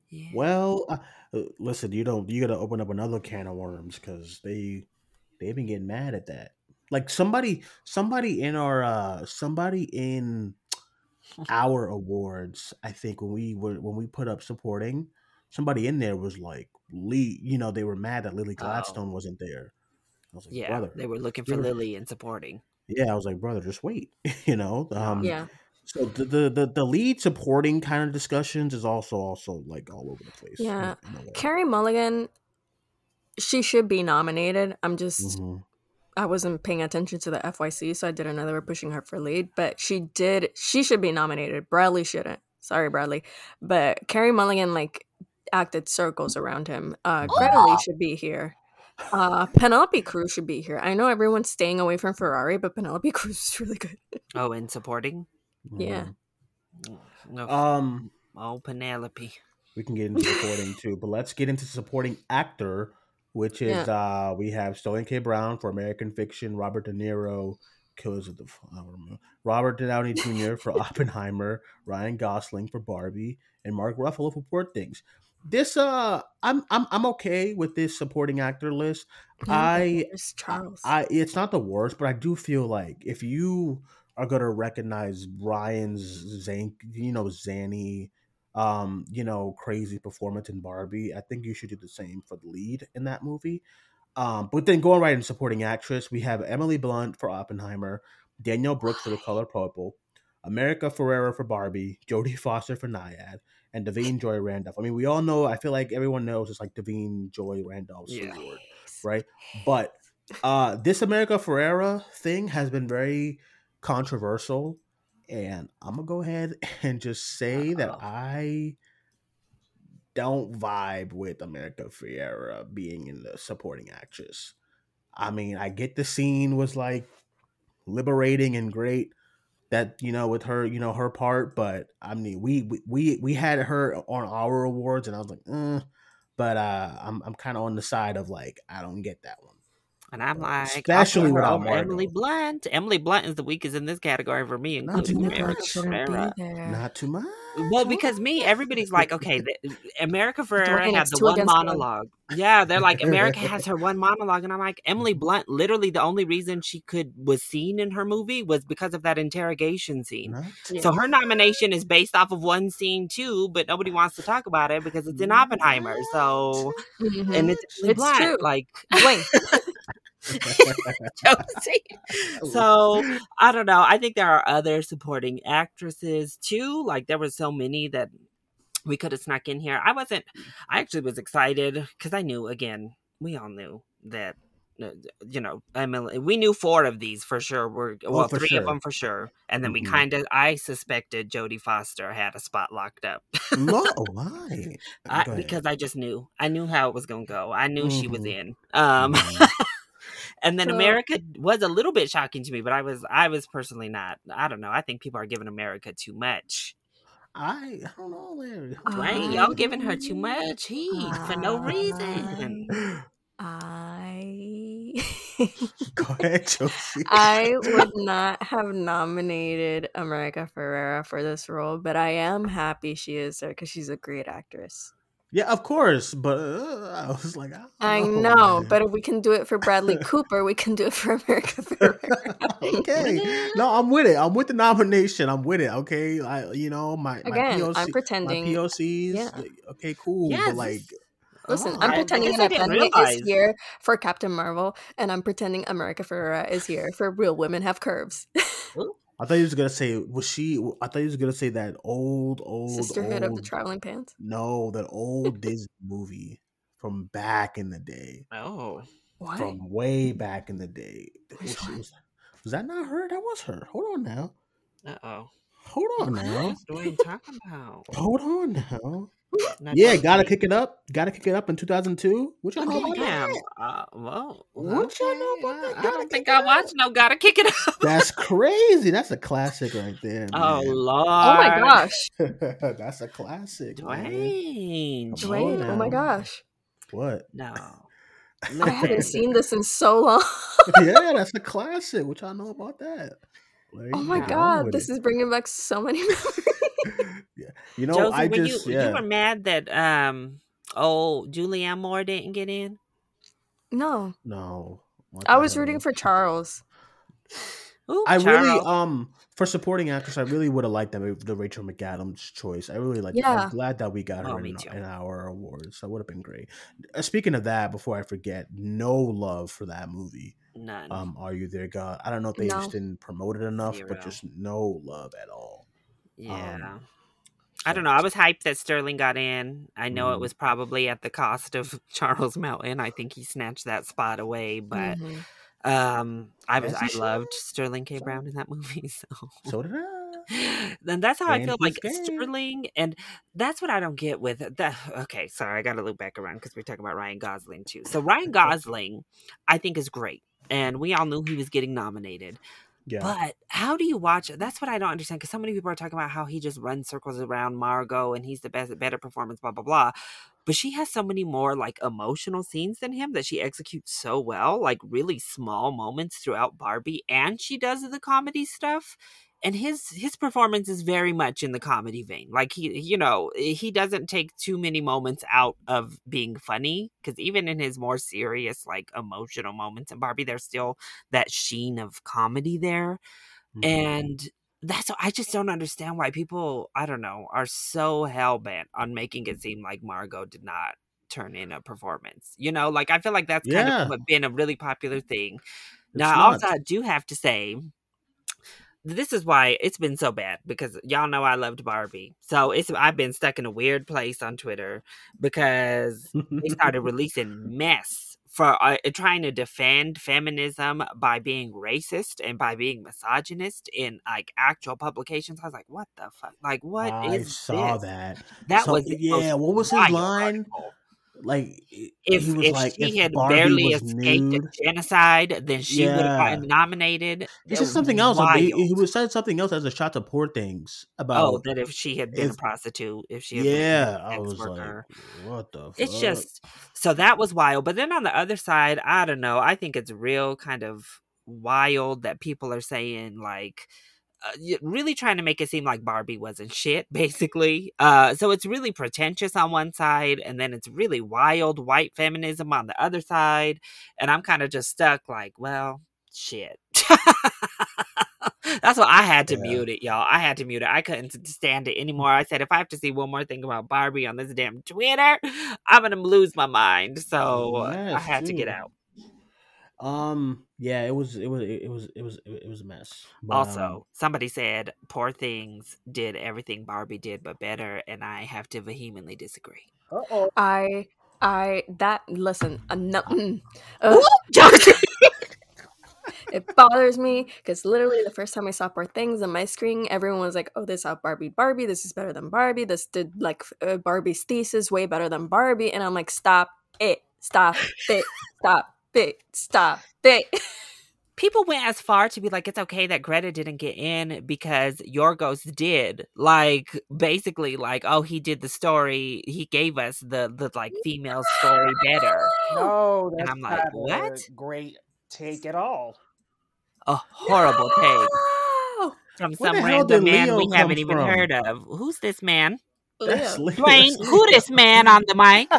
Yeah. Well, uh, uh, listen, you don't. You got to open up another can of worms because they they've been getting mad at that. Like somebody, somebody in our, uh somebody in our awards. I think when we were when we put up supporting, somebody in there was like, Lee. You know, they were mad that Lily Oh. Gladstone wasn't there. I was like, yeah, brother, they were looking for Lily and supporting. yeah. I was like, brother, just wait. you know, um, Yeah. So the, the the the lead supporting kind of discussions is also also like all over the place. Yeah. in. Carey Mulligan, she should be nominated. I'm just, Mhm. I wasn't paying attention to the FYC, so I didn't know they were pushing her for lead. But she did, she should be nominated. Bradley shouldn't. Sorry, Bradley. But Carey Mulligan, like, acted circles around him. Uh, Greta Lee should be here. Uh, Penelope Cruz should be here. I know everyone's staying away from Ferrari, but Penelope Cruz is really good. Oh, and supporting. Yeah. No, Um, oh Penelope. we can get into supporting too, but let's get into supporting actor, which is uh we have Sterling K. Brown for American Fiction, Robert De Niro, Killers of the Flower Moon, Robert Downey Jr. for Oppenheimer, Ryan Gosling for Barbie, and Mark Ruffalo for Poor Things. This uh, I'm I'm I'm okay with this supporting actor list. I There's Charles. I it's not the worst, but I do feel like if you are gonna recognize Ryan's Zan, you know, Zanny, um, you know, crazy performance in Barbie, I think you should do the same for the lead in that movie. Um, but then going right into supporting actress, we have Emily Blunt for Oppenheimer, Danielle Brooks for The Color Purple, America Ferrera for Barbie, Jodie Foster for Nyad, and Da'Vine Joy Randolph. I mean, we all know. I feel like everyone knows it's like Da'Vine Joy Randolph's Yeah. award, right? But uh this America Ferrera thing has been very controversial and I'm gonna go ahead and just say that Uh-oh. I don't vibe with America Ferrera being in the supporting actress. I mean, I get the scene was like liberating and great that you know with her you know her part but i mean we we we, had her on our awards and i was like eh. but uh i'm, I'm kind of on the side of like i don't get that one And I'm Uh, like, especially I'll without Margot. Emily Blunt. Emily Blunt is the weakest in this category for me, Not including too Danielle America shouldn't Ferrera. not too much Well, because me, everybody's like, okay, the, America Ferrera Duane, had the one against one. monologue. Yeah, they're like, America has her one monologue, and I'm like, Emily Blunt. Literally, the only reason she could was seen in her movie was because of that interrogation scene. Not Yeah. So her nomination is based off of one scene too, but nobody wants to talk about it because it's in Oppenheimer. So Mhm. and it's Emily It's Blunt, true. like Duane. Josie. so I don't know. I think there are other supporting actresses too. Like there were so many that we could have snuck in here. I wasn't. I actually was excited because I knew. Again, we all knew that. uh, You know, Emily. We knew four of these for sure. Were Oh, well, three sure. of them for sure, and then Mhm. we kind of. I suspected Jodie Foster had a spot locked up no why I, because I just knew. I knew how it was gonna go. I knew she was Mhm. in. Um, Mhm. And then So- America was a little bit shocking to me, but I was I was personally not. I don't know. I think people are giving America too much. I, I don't know Larry. Right? Y'all giving her too much heat for no Uh, reason. I go ahead Josie I would not have nominated America Ferrera for this role, but I am happy she is there because she's a great actress. Yeah of course but uh, I was like I, don't I know, man. but if we can do it for Bradley Cooper, we can do it for America Ferrera. okay. No, I'm with it. I'm with the nomination. I'm with it. Okay. I you know, my, my Again, POC, I'm pretending my. POCs. yeah. Okay, cool. Yes. But like Listen, oh, I'm I- pretending that realize. is here for Captain Marvel, and I'm pretending America Ferrera is here for Real Women Have Curves. I thought you was gonna say was she? I thought you was gonna say that old, old, Sisterhood of the. Traveling Pants. No, that old Disney movie from back in the day, Oh, What? from way back in the day. Which Was, was, was that not her? That was her. Hold on now. uh oh. Hold on now. What are you talking about? Hold on now. Not Yeah, gotta kick it up. Gotta kick it up in 2002. What y'all know Oh about that? Uh, well, What y'all know about that? I, I Gotta don't think I up. watched no. Gotta kick it up. That's crazy. That's a classic right there. oh lord! oh my gosh. That's a classic. man. Duane! Come Duane, oh my gosh. What? No, I haven't seen this in so long. yeah, that's a classic. What y'all know about that? There oh my go. god, this it. is bringing back so many memories. yeah. You know, Josie, I were just you yeah. you were mad that um oh Julianne Moore didn't get in? no, no. What I was hell? rooting for Charles. Ooh, I really um for supporting actress, I really would have liked that the Rachel McAdams choice. I really like. Yeah. I'm glad that we got Oh, her me in, in our awards. That would have been great. Uh, speaking of that, before I forget, no love for that movie. None. Um, Are You There, God? I don't know if they just didn't promote it enough, Zero. but just no love at all. yeah. um, I don't know. I was hyped that Sterling got in. I know it Mhm. was probably at the cost of Charles Melton. I think he snatched that spot away, but Mhm. um I was I loved Sterling K. Brown in that movie. So So did I. then that's how I feel like game. Sterling, and that's what I don't get with the. Okay, sorry, I got to loop back around because we're talking about Ryan Gosling too. So Ryan Gosling, I think is great, and we all knew he was getting nominated. Yeah. But how do you watch it? That's what I don't understand because so many people are talking about how he just runs circles around Margot and he's the best, better performance, blah blah blah. But she has so many more like emotional scenes than him that she executes so well, like really small moments throughout Barbie, and she does the comedy stuff. And his his performance is very much in the comedy vein. Like he, you know, he doesn't take too many moments out of being funny because even in his more serious, like emotional moments in Barbie, there's still that sheen of comedy there. Mhm. And that's I just don't understand why people, I don't know, are so hell bent on making it seem like Margot did not turn in a performance. You know, like I feel like that's kind of been a really popular thing. It's now, not. also, I do have to say, this is why it's been so bad because y'all know I loved Barbie. So it's I've been stuck in a weird place on Twitter because they started releasing mess for uh, trying to defend feminism by being racist and by being misogynist in like actual publications. I was like, what the fuck? Like, what is I saw this? that. That So- was yeah. What was his line? article. Like If if like, she if had Barbie barely escaped nude. a genocide, then she would have Yeah. gotten nominated. This is something else. Like, he, he was said something else as a shot to poor things oh, about Oh, that if she had been a prostitute, if she had been yeah, I was like, what the? Fuck? It's just so that was wild. But then on the other side, I don't know. I think it's real kind of wild that people are saying like uh, really trying to make it seem like Barbie wasn't shit basically. Uh so it's really pretentious on one side and then it's really wild white feminism on the other side and I'm kind of just stuck like, well, shit. That's why I had to Yeah. mute it, y'all. I had to mute it. I couldn't stand it anymore. I said, if I have to see one more thing about Barbie on this damn Twitter, I'm gonna lose my mind. So uh, I had to get out. Um. Yeah. It was. It was. It was. It was. It was a mess. But, also, um, somebody said Poor Things did everything Barbie did, but better, and I have to vehemently disagree. uh-oh. I I that listen. Uh, no, mm, Ooh, ugh. it bothers me because literally the first time I saw Poor Things on my screen, everyone was like, "Oh, this out Barbie, Barbie. This is better than Barbie. This did like uh, Barbie's thesis way better than Barbie." And I'm like, "Stop it! Stop it! Stop it! Stop it!" People went as far to be like, it's okay that Greta didn't get in because Yorgos did. Like, basically, like, oh, he did the story. He gave us the the like female story better. No, And I'm like, what? great take at all. A horrible take No! from Where some random man we haven't come even heard of. Who's this man? That's Leo. Leo. Who this man on the mic?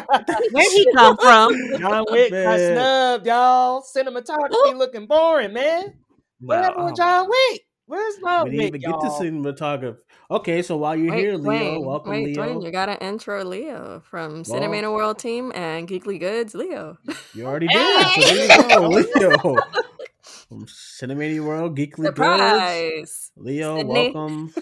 Where he come from? John Wick got Man. snubbed, y'all. Cinematography looking boring, man. What Well, happened with oh, John Wick? Where's my We didn't Wick, even get to y'all? cinematography. Okay, so while you're Wait, here, Leo, Duane, welcome, wait, Leo. Duane, you got an intro Leo from Well- World Team and Geekly Goods. Leo. You already did. So there you go, Leo. from Cinemania World Geekly Bros. Surprise! Leo, Sydney. welcome.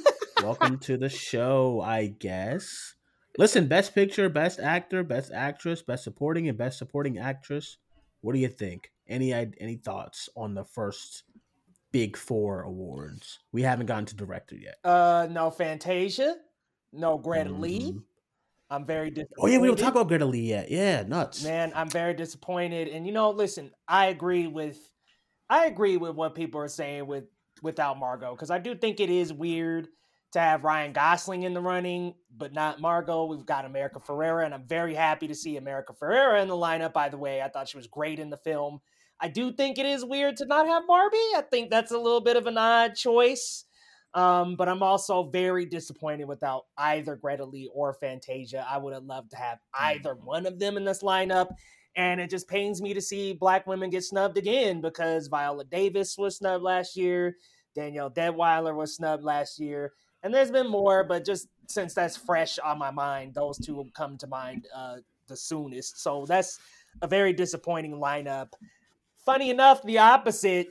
Welcome to the show, I guess. Listen, best picture, best actor, best actress, best supporting, and best supporting actress. What do you think? Any any thoughts on the first big four awards? We haven't gotten to director yet. Uh, no Fantasia, no Greta Lee. Mhm. I'm very disappointed. Oh yeah, we don't talk about Greta Lee yet. Yeah, nuts. Man, I'm very disappointed. And you know, listen, I agree with I agree with what people are saying with without Margot because I do think it is weird to have Ryan Gosling in the running, but not Margot. We've got America Ferrera, and I'm very happy to see America Ferrera in the lineup. By the way, I thought she was great in the film. I do think it is weird to not have Barbie. I think that's a little bit of an odd choice. Um, but I'm also very disappointed without either Greta Lee or Fantasia. I would have loved to have either one of them in this lineup. And it just pains me to see black women get snubbed again because Viola Davis was snubbed last year, Danielle Deadwyler was snubbed last year, and there's been more, but just since that's fresh on my mind, those two will come to mind uh, the soonest. So that's a very disappointing lineup. Funny enough, the opposite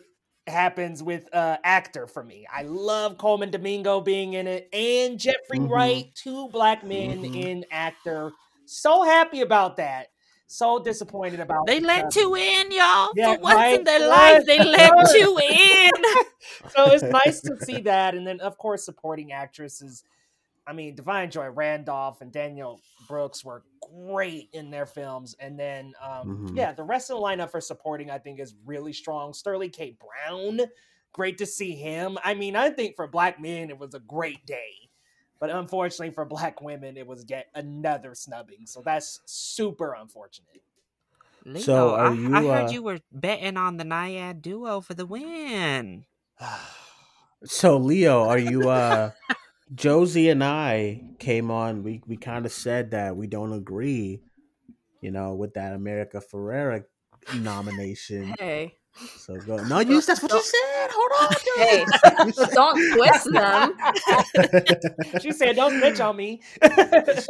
happens with uh, actor for me. I love Colman Domingo being in it and Jeffrey Mhm. Wright, two black men Mhm. in actor. So happy about that. So disappointed about They let uh, you in, y'all. Yeah, For once right? in their Yes, life, they let yes. you in. so it's nice to see that. And then, of course, supporting actresses. I mean, Da'Vine Joy Randolph and Danielle Brooks were great in their films. And then, um, Mhm. yeah, the rest of the lineup for supporting, I think, is really strong. Sterling K. Brown, great to see him. I mean, I think for black men, it was a great day. But unfortunately for black women, it was yet another snubbing. So that's super unfortunate. Leo, So, are I, I heard uh, you were betting on the Nyad duo for the win. So Leo, are you uh Josie and I came on, we we kind of said that we don't agree, you know, with that America Ferrera nomination. Hey, So go no, you that's what you said. Hold on. Hey, don't twist them. she said, "Don't snitch on me."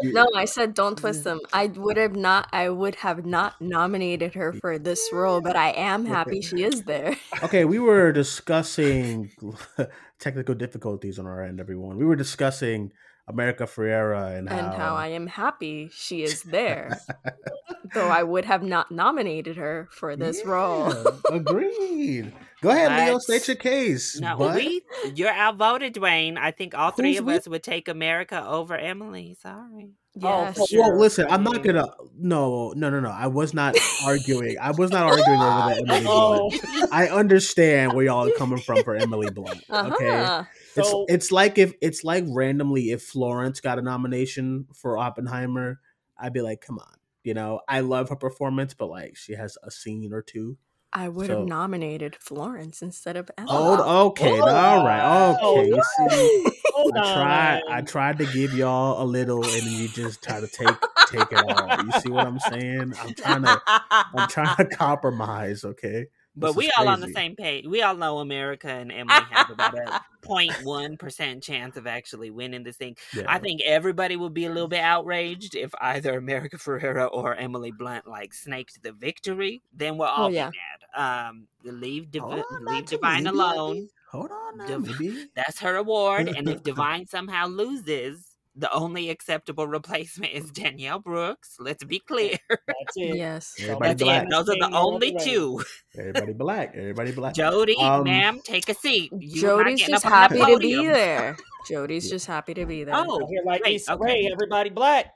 No, I said don't twist them. I would have not. I would have not nominated her for this role, but I am happy she is there. okay, we were discussing technical difficulties on our end, everyone. We were discussing America Ferrera and how, and how I am happy she is there. Though I would have not nominated her for this role. Agreed. Go ahead, Leo. State your case. No, What? we you're outvoted, Duane. I think all three Who's of we? us would take America over Emily. Sorry. Yes. for Well, listen, I'm not gonna. No, no, no, no. I was not arguing. I was not arguing over the Emily Oh, Blunt. I understand where y'all are coming from for Emily Blunt. Okay, Uh-huh. It's So- it's like if it's like randomly if Florence got a nomination for Oppenheimer, I'd be like, come on, you know, I love her performance, but like she has a scene or two. I would So- have nominated Florence instead of Emma. Oh, okay, Oh, all right, okay. You see, I tried. I tried to give y'all a little, and you just try to take take it all. You see what I'm saying? I'm trying to. I'm trying to compromise. Okay. But This we all on the same page. We all know America and Emily have about a 0.1 percent chance of actually winning this thing. Yeah. I think everybody would be a little bit outraged if either America Ferrera or Emily Blunt like snaked the victory. Then we're all Oh, yeah. mad. Um, leave Div- leave Da'Vine alone. Hold on, now, Div-. That's her award. and if Da'Vine somehow loses, the only acceptable replacement is Danielle Brooks. Let's be clear. That's it. yes. Everybody That's black. it. Those are the only two. Everybody black. Everybody black. Jodie, Um, ma'am, take a seat. You are Jodie's just up happy to be there. Jodie's just happy to be there. Oh, I hear like great, okay. Rae, everybody black.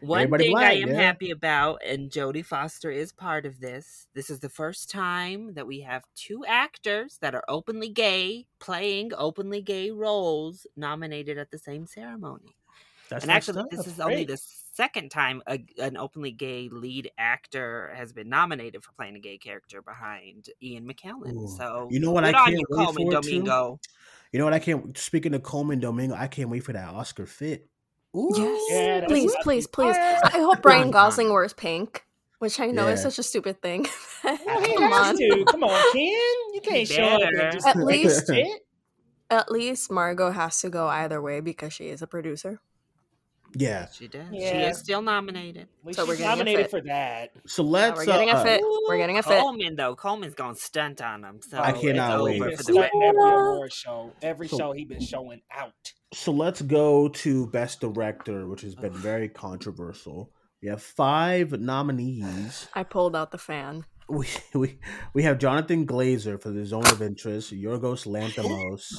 One Everybody thing I am yeah. happy about, and Jodie Foster is part of this. This is the first time that we have two actors that are openly gay playing openly gay roles nominated at the same ceremony. That's and not actually, this stuff. is only the second time a, an openly gay lead actor has been nominated for playing a gay character behind Ian McKellen. Ooh. So You know what I can't you, wait Colman for, too? Domingo. You know what? I can't. Speaking of Colman Domingo, I can't wait for that Oscar fit. Ooh. Yes. Yeah, that's please, please, please. I hope Brian Gosling wears pink, which I know is such a stupid thing. Well, Come on. to. Come on, Ken. You can't show up just At least- it. At least Margot has to go either way because she is a producer. Yeah. She did. She is still nominated. At least So we're getting nominated fit. for that. So let's. we're getting uh, a fit. We're getting a fit. Colman though, Colman's gonna stunt on him. So I cannot over wait. For the stunting every award show. Every So- show he been showing out. So let's go to Best Director, which has been very controversial. We have five nominees. I pulled out the fan. We we, we have Jonathan Glazer for The Zone of Interest, Yorgos Lanthimos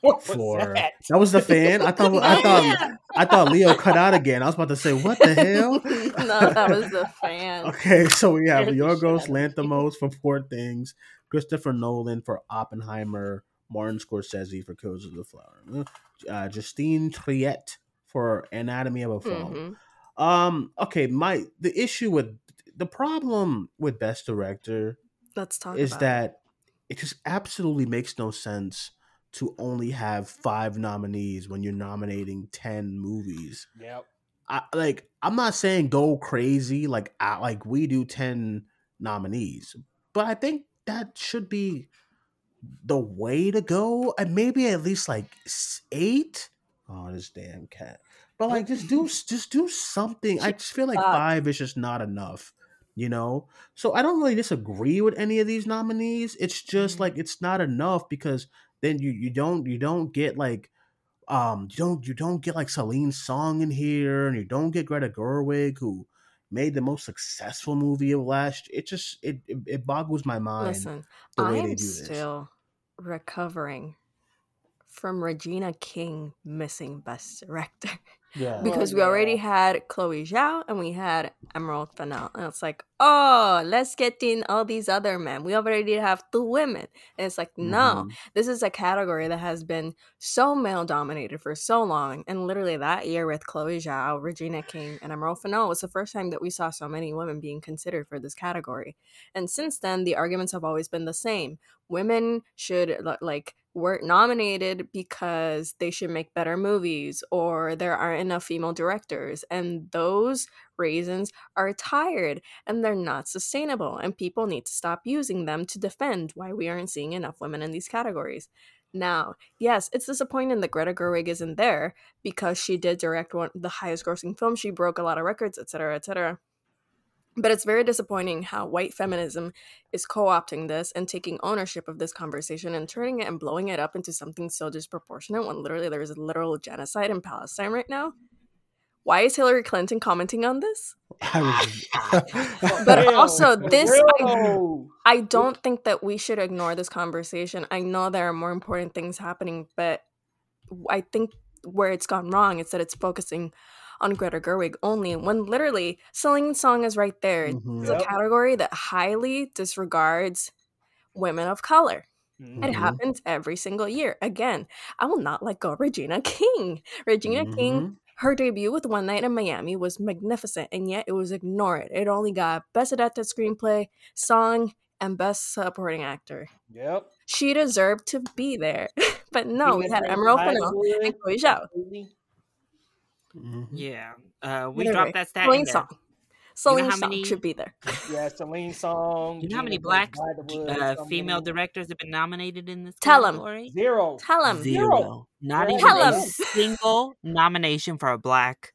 What was that? that was the fan. I thought I thought I thought Leo cut out again. I was about to say what the hell. no, that was the fan. Okay, so we have Scared the shit Yorgos. Lanthimos for Poor Things, Christopher Nolan for Oppenheimer, Martin Scorsese for Killers of the Flower, uh, Justine Triet for Anatomy of a Fall. Mhm. Um, okay, my the issue with the problem with Best Director Let's talk is that it just absolutely makes no sense to only have five nominees when you're nominating ten movies. Yep. I like I'm not saying go crazy like I, like we do 10 nominees, but I think that should be the way to go and maybe at least like s- 8. Oh, this damn cat. But like just do just do something. I just feel like 5 is just not enough, you know? So I don't really disagree with any of these nominees. It's just Mhm. like it's not enough because then you you don't you don't get like um you don't you don't get like Celine Song in here and you don't get Greta Gerwig who made the most successful movie of last it just it it, it boggles my mind Listen, I am still recovering from Regina King missing Best Director yeah because Oh, we already had Chloe Zhao and we had Emerald Fennell, and it's like, oh, let's get in all these other men. We already have two women, and it's like, no, Mhm. this is a category that has been so male dominated for so long. And literally that year with Chloe Zhao, Regina King, and Emerald Fennell was the first time that we saw so many women being considered for this category. And since then, the arguments have always been the same. Women should like weren't nominated because they should make better movies or there aren't enough female directors and those reasons are tired and they're not sustainable and people need to stop using them to defend why we aren't seeing enough women in these categories. Now yes it's disappointing that greta gerwig isn't there because she did direct one the highest grossing film. She broke a lot of records etc etc but it's very disappointing how white feminism is co-opting this and taking ownership of this conversation and turning it and blowing it up into something so disproportionate when literally there's a literal genocide in palestine right now. Why is hillary clinton commenting on this? But also this I, I don't think that we should ignore this conversation. I know there are more important things happening, but I think where it's gone wrong is that it's focusing on Greta Gerwig only when literally Celine Song is right there. Mhm. It's a category that highly disregards women of color. Mhm. It happens every single year. Again, I will not let go of Regina King. Regina King Mhm. her debut with One Night in Miami was magnificent, and yet it was ignored. It only got Best Adapted Screenplay, Song, and Best Supporting Actor. Yep. She deserved to be there, but no, we had though Emerald Liza Fennell and Chloe Zhao. Completely- Mhm. Yeah. Uh, we But dropped that stat in Celine there. Song. Celine how Song many- should be there. Yeah, Celine Song. You know how many black Liza uh, female directors have been nominated in this Tell 'em. category? Zero. Tell them. Zero. Not Yeah. even Tell a 'em. single nomination for a black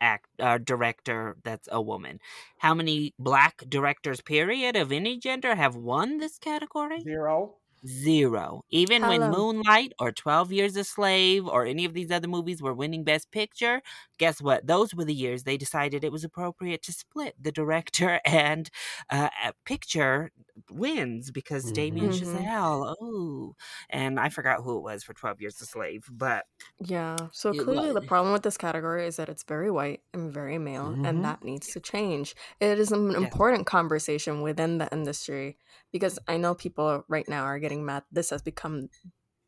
act uh, director that's a woman. How many black directors, period, of any gender have won this category? Zero. Zero. Even when Moonlight or 12 Years a Slave or any of these other movies were winning Best Picture, guess what? Those were the years they decided it was appropriate to split the director and uh, picture wins because Damien Mhm. Chazelle, oh, and I forgot who it was for 12 Years a Slave, but Yeah. So clearly, the problem with this category is that it's very white and very male, Mhm. and that needs to change. It is an Yes. important conversation within the industry because I know people right now are getting mad. This has become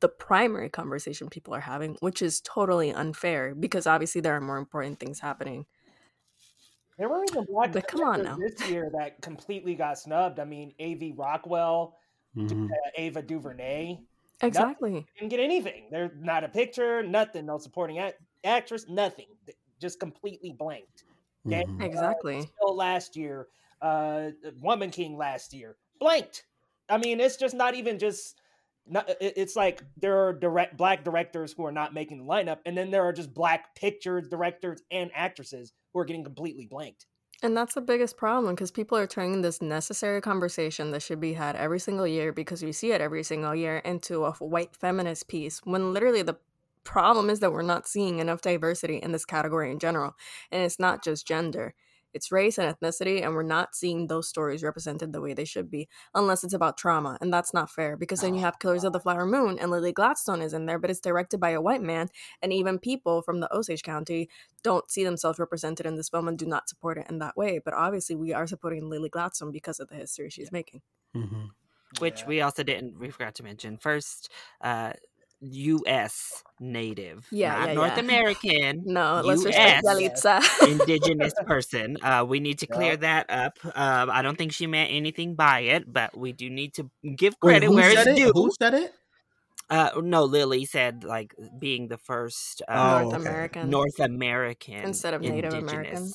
the primary conversation people are having, which is totally unfair because obviously there are more important things happening. There were even black But come on directors this year that completely got snubbed. I mean, A.V. Rockwell, Mhm. uh, Ava DuVernay Exactly. didn't get anything. They're not a picture, nothing, no supporting act- actress, nothing. Just completely blanked. Okay? Mhm. Exactly. Still last year, uh, Woman King last year, blanked. I mean, it's just not even just not, it's like there are direct black directors who are not making the lineup, and then there are just black picture directors and actresses who are getting completely blanked. And that's the biggest problem because people are turning this necessary conversation that should be had every single year because we see it every single year into a white feminist piece when literally the problem is that we're not seeing enough diversity in this category in general. And it's not just gender, it's race and ethnicity, and we're not seeing those stories represented the way they should be unless it's about trauma. And that's not fair because then you have Killers of the Flower Moon and Lily Gladstone is in there, but it's directed by a white man. And even people from the Osage County don't see themselves represented in this film and do not support it in that way. But obviously, we are supporting Lily Gladstone because of the history she's making. Mhm. which Yeah. we also didn't we forgot to mention first uh us native Yeah, not yeah, north yeah. american No, let's respect US Yalitza. indigenous person uh we need to clear that up um i don't think she meant anything by it but we do need to give credit who where it's it? due Who said it? uh no lily said like being the first uh, North okay. American. North American Instead of Native indigenous. American.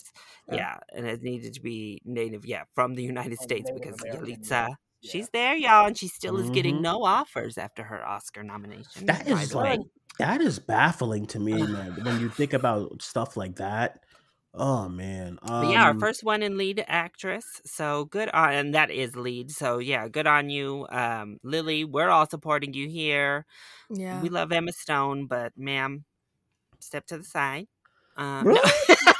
Yeah. Yeah. and it needed to be native, yeah, from the United From States Native because American, Yalitza, yeah. she's there, y'all, and she still is getting Mhm. no offers after her Oscar nomination. That by way. like that is baffling to me, man. when you think about stuff like that. Oh man. But yeah, our Um, first one in lead actress. So good on, and that is lead. So yeah, good on you, um, Lily. We're all supporting you here. Yeah. We love Emma Stone, but ma'am, step to the side. Uh, Really? No.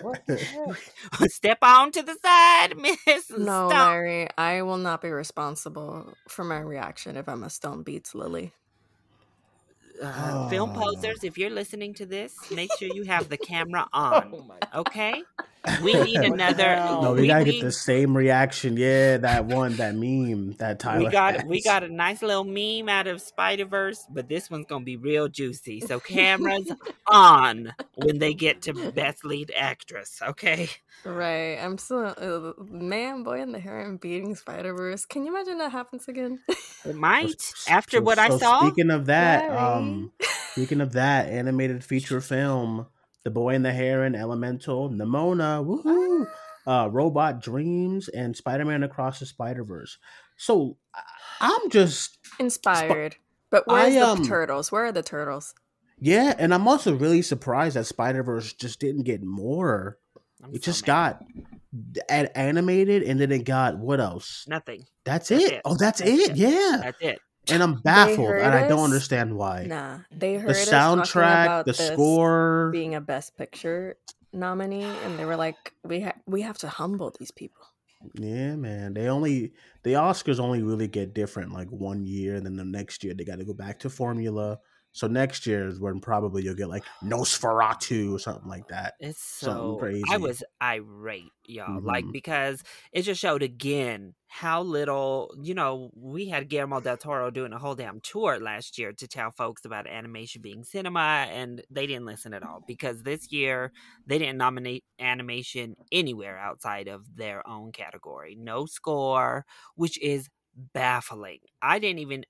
step on to the side, Miss. No, Stone. Larry, I will not be responsible for my reaction if Emma Stone beats Lily. uh, film Oh. posers, if you're listening to this, make sure you have the camera Oh on. my Okay, we need another. no, we, we, gotta we- get the same reaction. Yeah, that one, that meme, that Tyler. we got we got a nice little meme out of Spider Verse, but this one's gonna be real juicy. So cameras on when they get to best lead actress. Okay, Right. I'm still uh, man, boy in the hair and beating Spider Verse. Can you imagine that happens again? it might after so- what I saw. Speaking of that, Larry. um, speaking of that animated feature film, The Boy in the Heron, Elemental, Nimona, woohoo, uh, Robot Dreams, and Spider Man Across the Spider Verse. So I'm just Inspired. But where's I, the um, turtles? Where are the turtles? yeah, and I'm also really surprised that Spider Verse just didn't get more. I'm It so just mad. got animated, and then it got what else? nothing. That's, That's it. it. Oh, that's, That's it. it. Yeah, That's it. And I'm baffled, and I don't us? understand why. Nah. They heard the soundtrack, the score. being a best picture nominee and they were like we ha- we have to humble these people. Yeah, man. They only the Oscars only really get different like one year, and then the next year they got to go back to formula. So next year is when probably you'll get like Nosferatu or something like that. It's so crazy. I was irate, y'all. Like Mhm. because it just showed again how little, you know, we had Guillermo del Toro doing a whole damn tour last year to tell folks about animation being cinema and they didn't listen at all because this year they didn't nominate animation anywhere outside of their own category. No score, which is baffling. I didn't even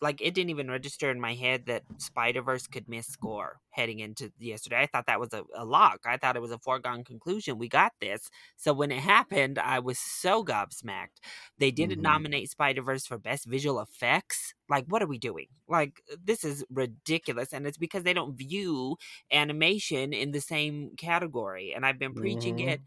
like it didn't even register in my head that Spider Verse could miss score heading into yesterday. I thought that was a, a lock. I thought it was a foregone conclusion. We got this. So when it happened, I was so gobsmacked. They didn't Mhm. nominate Spider Verse for best visual effects. Like, what are we doing? Like, this is ridiculous, and it's because they don't view animation in the same category. And I've been preaching Mhm. it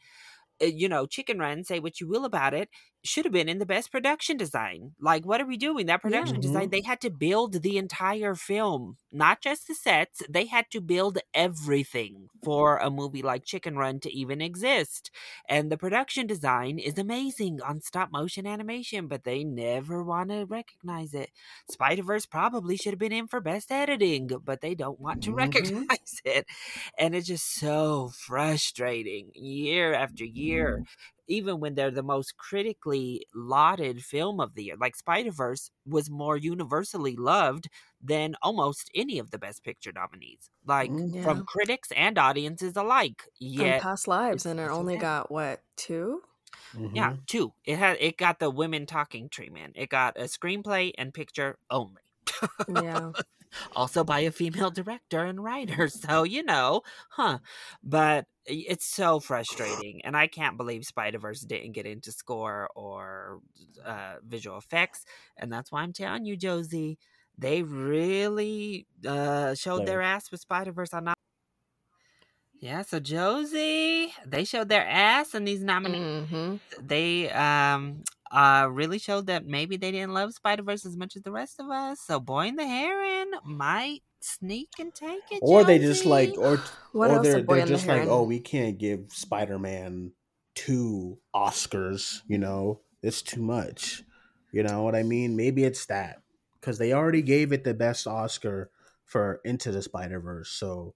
uh, you know, Chicken Run, say what you will about it, should have been in the best production design. Like, what are we doing? That production design, they had to build the entire film, not just the sets. They had to build everything for a movie like Chicken Run to even exist. And the production design is amazing on stop motion animation, but they never want to recognize it. Spider Verse probably should have been in for best editing, but they don't want to Mhm. recognize it. And it's just so frustrating year after year, even when they're the most critically lauded film of the year. Like Spider Verse was more universally loved than almost any of the Best Picture nominees, like Mm. Yeah. from critics and audiences alike. and Yet, past lives and it only okay. got what, two? yeah, Mhm. two. It had it got the women talking treatment. It got a screenplay and picture only. Yeah. Also by a female director and writer. So, you know, huh. But it's so frustrating. And I can't believe Spider Verse didn't get into score or uh, visual effects. And that's why I'm telling you, Josie, they really uh, showed their ass with Spider Verse. I'm not. Yeah, so Josie, they showed their ass in these nominations hmm they um uh really showed that maybe they didn't love Spider Verse as much as the rest of us. So Boy and the Heron might sneak and take it. or they just like or What or else they're, they're and the just like Heron- oh we can't give spider-man two oscars you know it's too much you know what i mean maybe it's that because they already gave it the best oscar for into the spider-verse so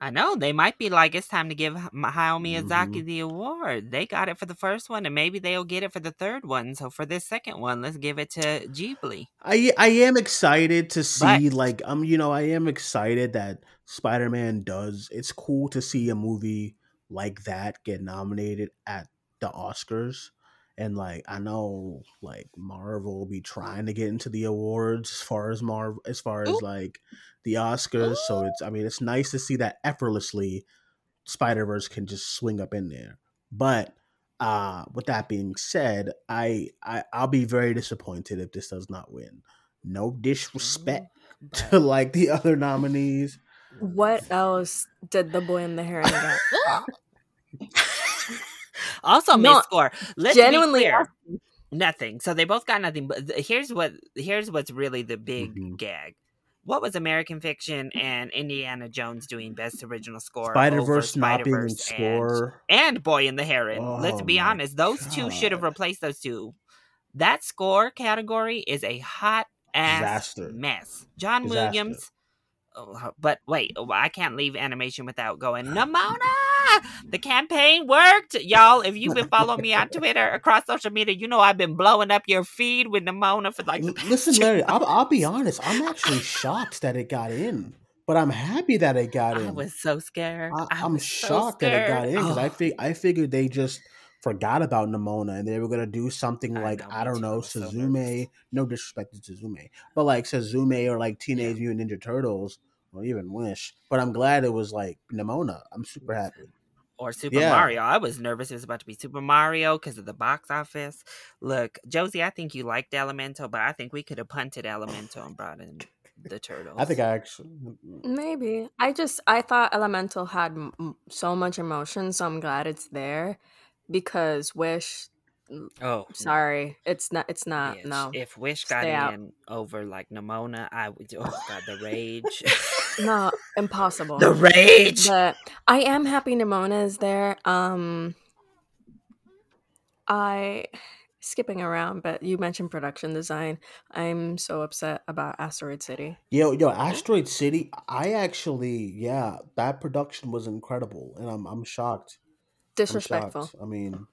I know they might be like it's time to give Hayao Mm-hmm. Miyazaki the award. They got it for the first one, and maybe they'll get it for the third one. So for this second one, let's give it to Ghibli. I I am excited to see like um you know I am excited that Spider Man does. It's cool to see a movie like that get nominated at the Oscars, and like I know like Marvel will be trying to get into the awards as far as Marvel as far as Ooh. like the Oscars. So it's I mean it's nice to see that effortlessly Spider Verse can just swing up in there, but. Uh, with that being said, I, I I'll be very disappointed if this does not win. No disrespect But- to like the other nominees. What else did the boy in the Heron get? also, No, Miss Score. Let's genuinely be clear. Nothing. So they both got nothing. But here's what here's what's really the big Mhm. gag. What was American Fiction and Indiana Jones doing best original score? Spider Verse not being in Spider-Verse and- score. and Boy in the Heron. Let's Oh be honest; those two should have replaced those two. That score category is a hot ass Disaster. mess. John Disaster. Williams. oh, But wait, oh, I can't leave animation without going. Nimona, the campaign worked, y'all. If you've been following me on Twitter across social media, you know I've been blowing up your feed with Nimona for like. the L- past Listen, Larry, I'll. I'll be honest. I'm actually shocked that it got in, but I'm happy that it got in. I was so scared. I, I I'm was so shocked that it got in because I Oh. fig- I figured they just forgot about Nimona and they were gonna do something I like know, I don't know was so no disrespect to Suzume, but like Suzume or like Teenage Mutant Ninja Turtles or even Wish. But I'm glad it was like Nimona. I'm super happy. Or Super Yeah. Mario. I was nervous it was about to be Super Mario because of the box office. Look, Josie, I think you liked Elemental, but I think we could have punted Elemental and brought in the turtles. I think I actually. Mm, mm. Maybe. I just I thought Elemental had m- m- so much emotion, so I'm glad it's there. Because Wish, Oh, sorry, it's not. It's not. Bitch. No, If Wish got Stay out. in over like Nimona, I would. Oh God, the rage. no, impossible. the rage. But I am happy Nimona is there. Um, I skipping around, but you mentioned production design. I'm so upset about Asteroid City. Yo, yo, Asteroid City. I actually, yeah, that production was incredible, and I'm I'm shocked. I'm Disrespectful. shocked. I mean,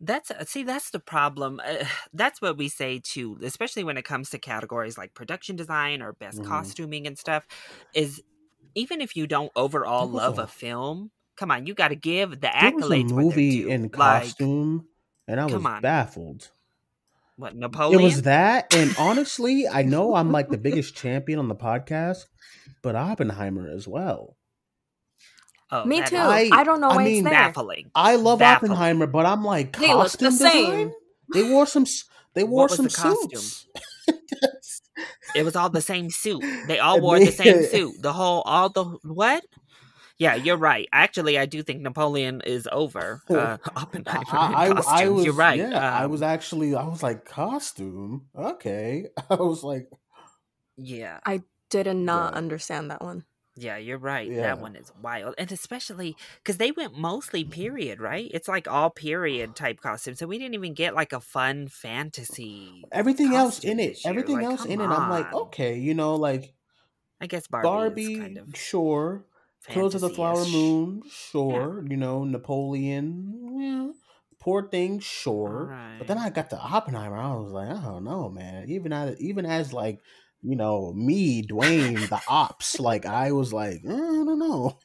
That's uh, see, that's the problem. Uh, that's what we say too, especially when it comes to categories like production design or best Mhm. costuming and stuff. Is even if you don't overall love a- a, film, come on, you got to give the there was a accolades. movie in Like, costume, and I was baffled. what Napoleon? It was that, and honestly, I know I'm like the biggest champion on the podcast, but Oppenheimer as well. Oh, Me too. I, I- don't know I mean, it's there. baffling. I love Baffling. Oppenheimer, but I'm like They look the costume same. design. They wore some. They wore What was some the costume? suits. It was all the same suit. They all wore the same suit. The whole, all the what? Yeah, you're right. Actually, I do think Napoleon is over uh, Oppenheimer. I, in I, I costumes. was you're right. Yeah, I Um, was actually. I was like costume. Okay, I was like, Yeah, I Did not Yeah. understand that one. Yeah, you're right. Yeah. That one is wild, and especially because they went mostly period, right? It's like all period type costumes, so we didn't even get like a fun fantasy. everything else in it. year. Everything Like, else in it. I'm like, okay, you know, like I guess Barbie, Barbie, kind of sure. Killers of the Flower. Moon, sure. You know, Napoleon, yeah. Poor thing, sure. But then I got to Oppenheimer. I was like, I don't know, man. Even as even as like, you know, me, Duane, the ops, like I was like, eh, I don't know.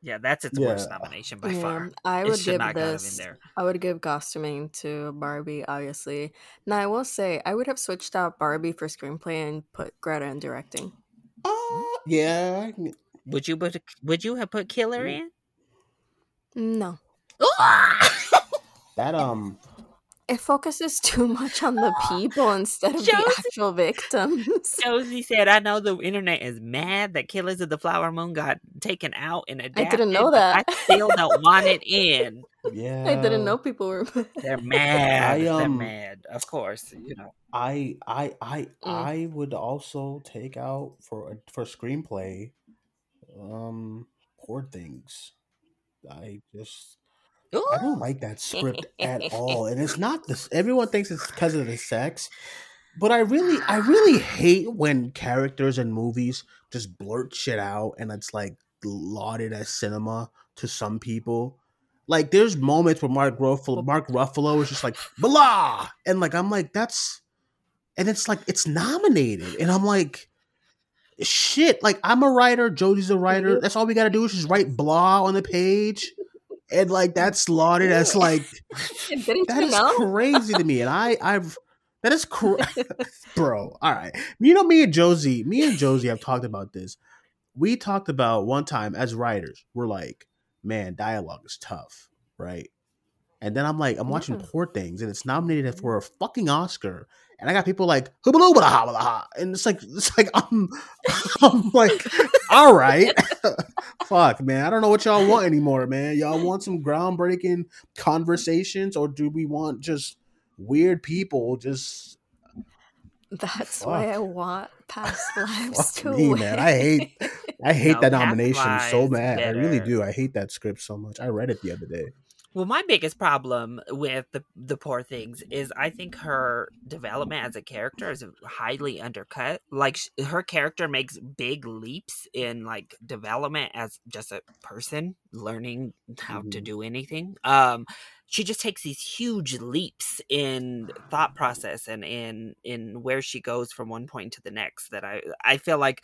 Yeah, that's its Yeah. worst nomination by Yeah, far. I would should give not got in this. there. I would give costuming to Barbie, obviously. Now I will say I would have switched out Barbie for screenplay and put Greta in directing. Oh, yeah. Would you put would you have put Killer Mm. in? No, That um it focuses too much on the people instead of Josie- the actual victims. Josie said, "I know the internet is mad that Killers of the Flower Moon got taken out and adapted. didn't know that. I still don't want it in. yeah. I didn't know people were. They're mad. They're um, mad. Of course, you know. I I I Mm. I would also take out for for screenplay um poor things. I just I don't like that script at all. And it's not this everyone thinks it's because of the sex. But I really I really hate when characters in movies just blurt shit out and it's like lauded as cinema to some people. Like there's moments where Mark Ruffalo Mark Ruffalo is just like blah and like I'm like that's and it's like it's nominated and I'm like shit like I'm a writer Jodie's a writer that's all we got to do is just write blah on the page and like that's lauded as like that is know? crazy to me and I I've that is cra- bro all right. You know me and Josie me and Josie have talked about this. We talked about one time as writers we're like man dialogue is tough right and then I'm like I'm watching Yeah. Poor Things and it's nominated mm-hmm. for a fucking Oscar and I got people like "Hubba-lubba-da-ha-ba-da-ha," and it's like it's like I'm I'm like all right. Fuck man I don't know what y'all want anymore man. Y'all want some groundbreaking conversations or do we want just weird people just That's why I want past lives fuck to me win. man. I hate I hate No, that nomination so Lives bad. I really do. I hate that script so much. I read it the other day Well, my biggest problem with the the poor things is I think her development as a character is highly undercut. Like sh- her character makes big leaps in like development as just a person learning how to Mhm. do anything. Um, she just takes these huge leaps in thought process and in in where she goes from one point to the next. That I I feel like.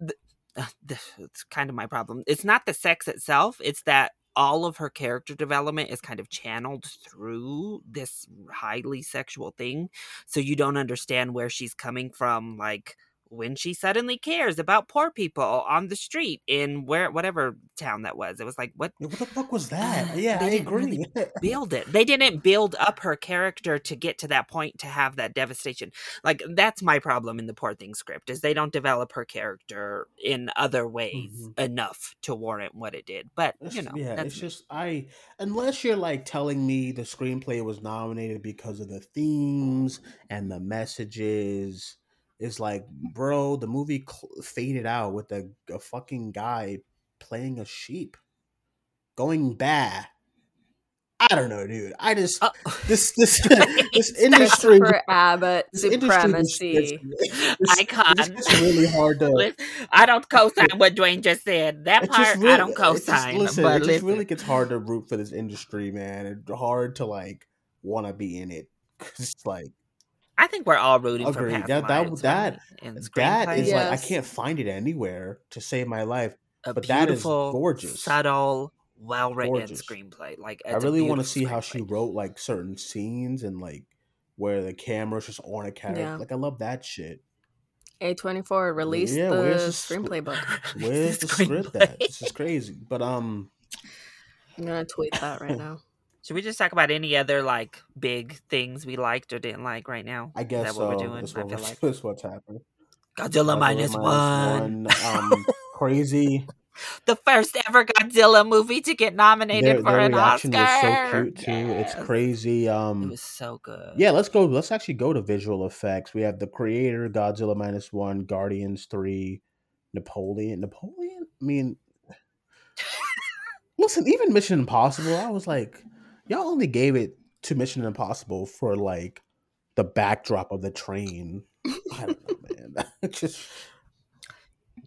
th- uh, th- it's kind of my problem. It's not the sex itself; it's that all of her character development is kind of channeled through this highly sexual thing. So you don't understand where she's coming from, like when she suddenly cares about poor people on the street in where whatever town that was. It was like what what the fuck was that Uh, yeah they I didn't agree really build it. They didn't build up her character to get to that point to have that devastation. Like that's my problem in the poor thing script is they don't develop her character in other ways enough to warrant what it did. But It's- you know, yeah, it's just I unless you're like telling me the screenplay was nominated because of the themes and the messages. It's like, bro, the movie cl- faded out with a, a fucking guy playing a sheep, going bad. I don't know, dude. I just Oh. this this this industry. Christopher Abbott this industry just supremacy. this- Icon. Gets really hard to. I don't co-sign what Duane just said. That part really, I don't it just- co-sign. listen, but it just listen, really gets hard to root for this industry, man. It's hard to like want to be in it. It's like I think we're all rooting for Agreed. past That- that- lives, that- right? In that screenplays. is like I can't find it anywhere to save my life. a but that is beautiful, gorgeous. subtle, well-written screenplay. Like I really want to beautiful see how she wrote like certain scenes and like where the camera's just on a character. Yeah. Like I love that shit. A24 released Yeah, the where's the screenplay book. Where's the script That at? This is crazy. But um, I'm gonna tweet that right now. Should we just talk about any other like big things we liked or didn't like right now? I Is guess that so. what we're doing? That's I what feel we're- like that's what's happening. Godzilla Godzilla minus one. one, Um, crazy. the first ever Godzilla movie to get nominated Their, for their an reaction Oscar. was so cute too. It's Yes. crazy. It Um, was so good. Yeah, let's go. Let's actually go to visual effects. We have the creator, Godzilla minus one, Guardians three, Napoleon. Napoleon. I mean, listen, even Mission Impossible. I was like, y'all only gave it to Mission Impossible for like the backdrop of the train. I don't know, man. Just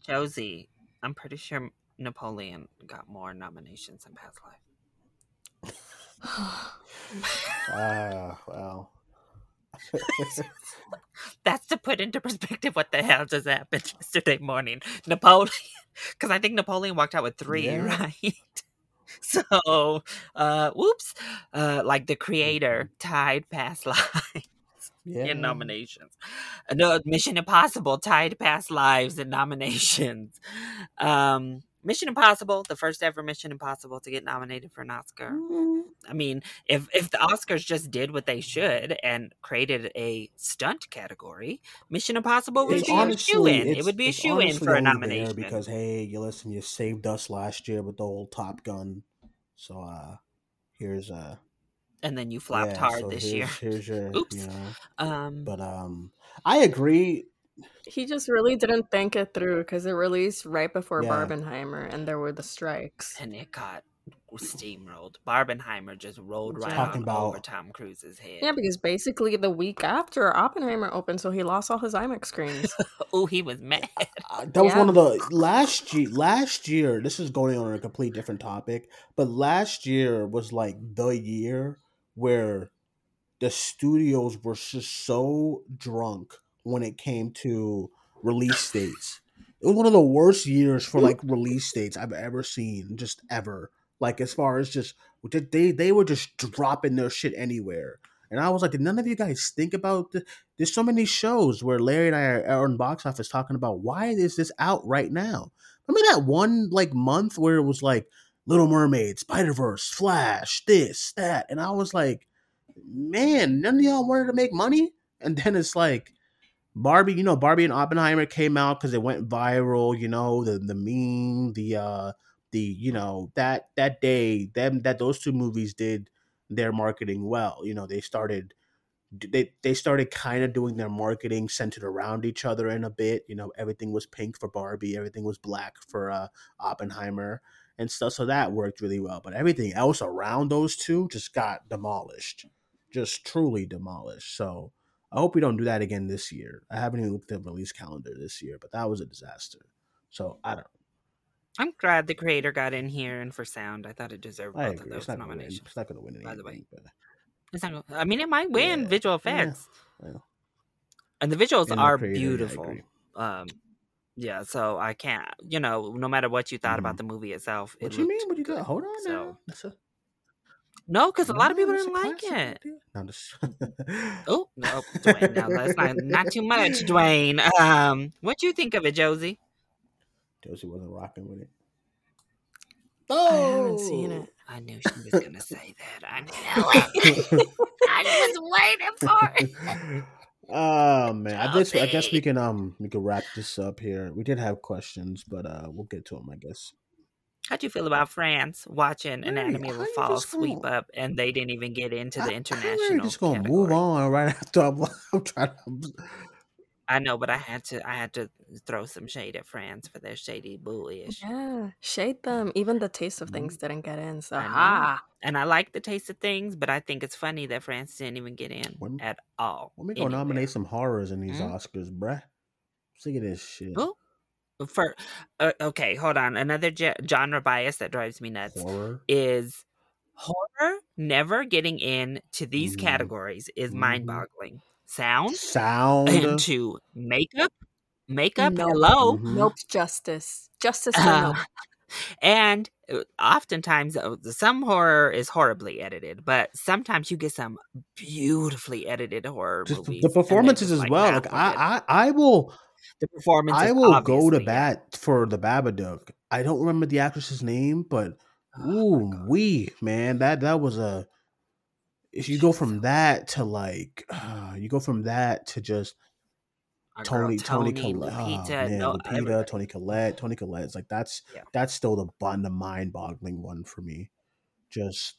Josie, I'm pretty sure Napoleon got more nominations in Past Life. ah well. That's that's to put into perspective what the hell just happened yesterday morning. Napoleon, because I think Napoleon walked out with three, Yeah. right? So, uh, whoops, uh, like the creator tied past lives Yeah. in nominations. Uh, No, Mission Impossible tied past lives in nominations. Um, Mission Impossible, the first ever Mission Impossible to get nominated for an Oscar. Mm, I mean, if if the Oscars just did what they should and created a stunt category, Mission Impossible would It's be a shoe in. It would be a shoe in for a nomination. because hey, you listen, you saved us last year with the whole Top Gun, so uh, here's uh, and then you flopped yeah, hard so this here's, year. Here's your, Oops. you know, Um, but um, I agree. He just really didn't think it through because it released right before Yeah. Barbenheimer and there were the strikes. and it got steamrolled. Barbenheimer just rolled right Talking on about- over Tom Cruise's head. Yeah, because basically the week after Oppenheimer opened, so he lost all his IMAX screens. oh, he was mad. Uh, that was Yeah. one of the last year. Last year, this is going on a complete different topic, but last year was like the year where the studios were just so drunk when it came to release dates. It was one of the worst years for like release dates I've ever seen, just ever. Like as far as just they they were just dropping their shit anywhere. And I was like, did none of you guys think about the, there's so many shows where Larry and I are, in box office talking about why is this out right now? Remember that one like month where it was like Little Mermaid, Spider Verse, Flash, this, that, and I was like, man, none of y'all wanted to make money. And then it's like Barbie, you know, Barbie and Oppenheimer came out because it went viral. You know, the the meme, the uh, the you know that that day, them that those two movies did their marketing well. You know, they started they they started kind of doing their marketing centered around each other in a bit. You know, everything was pink for Barbie, everything was black for uh, Oppenheimer and stuff. So that worked really well. But everything else around those two just got demolished, just truly demolished. So I hope we don't do that again this year. I haven't even looked at the release calendar this year, but that was a disaster. So I don't. I'm glad the creator got in here, and for sound, I thought it deserved I both agree. of It's those not gonna nominations. It's not gonna win anything. by the way. but- It's not gonna- I mean, it might win Yeah. visual Yeah. effects, and the visuals and the are creator, beautiful. um, yeah, so I can't, you know, no matter what you thought Mhm. about the movie itself, What it you mean? What you got? Hold on So now. No, because a lot of people didn't like it. No, just. Oh no, Duane, now that's not not too much, Duane. Um, what do you think of it, Josie? Josie wasn't rocking with it. Oh! I haven't seen it. I knew she was gonna say that. I knew. I was waiting for it. oh man, I guess I guess we can um we can wrap this up here. We did have questions, but uh we'll get to them. I guess. How'd you feel about France watching Hey, Anatomy of a Fall sweep gonna- up, and they didn't even get into the I, international? I really just gonna move on right after I'm, I'm trying to. I know, but I had to. I had to throw some shade at France for their shady bullish. Yeah, shade them. Even the taste of things didn't get in. So ah, And I like the taste of things, but I think it's funny that France didn't even get in When- at all. When we go anywhere. nominate some horrors in these Mhm. Oscars, bruh. Sick of this shit. Who? For uh, okay, hold on. Another ge- genre bias that drives me nuts Horror. is horror never getting in to these Mhm. categories is Mhm. mind-boggling. Sound Sound. into makeup, makeup. Nope. Hello. Mhm. Nope, justice. Justice Uh, nope. and uh, oftentimes uh, some horror is horribly edited, but sometimes you get some beautifully edited horror Just movies. the performances just, as well. Like. I, I, I will, the performance. I will go to bat for the Babadook. I don't remember the actress's name, but Oh ooh, God. we man, that that was a. If you go from that to like, uh, you go from that to just Our girl Toni, Toni, Toni, Collette, oh, man, no, Lupita, everybody. Toni Collette, Toni Collette. It's like that's Yeah. that's still the bun, the mind-boggling one for me. Just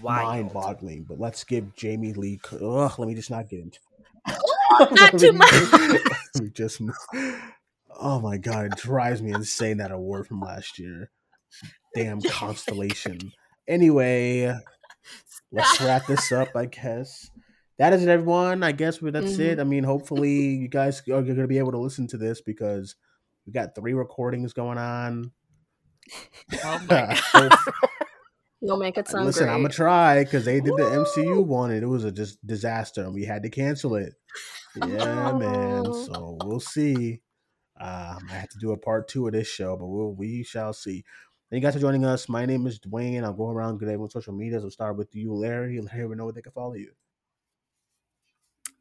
Wild. mind-boggling. But let's give Jamie Lee. Ugh, let me just not get into. not too much. me just. Oh my god, it drives me insane that award from last year. Damn constellation. Anyway, let's wrap this up. I guess that is it, everyone. I guess we- that's it. I mean, hopefully, you guys are going to be able to listen to this because we got three recordings going on. Oh my Hope- You'll make it sound Listen, great. I'm gonna try because they did the MCU one and it was a just disaster and we had to cancel it. Yeah, man. Oh. So we'll see. Um, I have to do a part two of this show, but we'll, we shall see. Thank you guys for joining us. My name is Duane. I'll go around good everyone social media. We'll start with you, Larry. Larry, we know where they can follow you.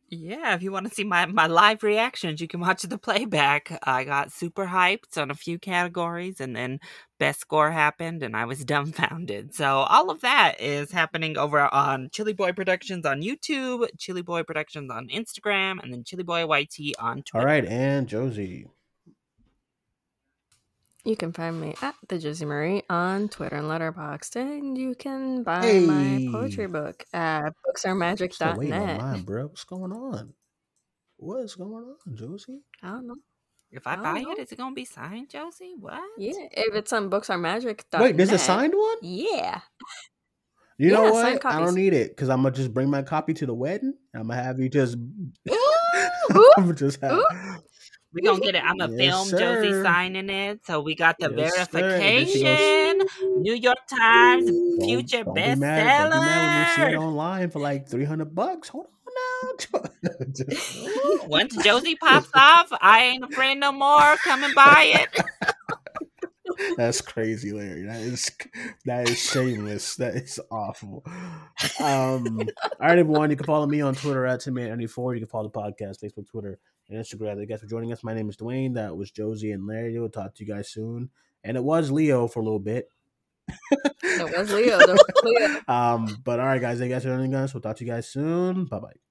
Yeah, if you want to see my, my live reactions, you can watch the playback. I got super hyped on a few categories, and then best score happened, and I was dumbfounded. So all of that is happening over on Chilly Boy Productions on YouTube, Chilly Boy Productions on Instagram, and then Chilly Boy YT on Twitter. All right, and Josie. You can find me at the Josie Marie on Twitter and Letterboxd, and you can buy Hey. my poetry book at Still waiting on booksaremagic.net. mine, bro. What's going on? What's going on, Josie? I don't know. If I I buy know. it, is it gonna be signed, Josie? What? Yeah, if it's on booksaremagic.net. Wait, there's a signed one? Yeah. You know what? I don't need it because I'm gonna just bring my copy to the wedding. I'm gonna have you just. Ooh, I'm gonna just have. We're gonna get it. I'm gonna Yes, film Josie signing it. So we got the Yes, sir. And then goes- verification. New York Times Don't- future don't be mad- Don't be mad when you see it bestseller. online for like 300 bucks. Hold on now. Just- Once Josie pops off, I ain't afraid no more. Come and buy it. That's crazy, Larry. That is that is shameless. That is awful. Um, all right, everyone. You can follow me on Twitter at Timmy94. You can follow the podcast, Facebook, Twitter, and Instagram. Thank you guys for joining us. My name is Duane. That was Josie and Larry. We'll talk to you guys soon. And it was Leo for a little bit. It was Leo. It was Leo. Um, but all right, guys. Thank you guys for joining us. We'll talk to you guys soon. Bye bye.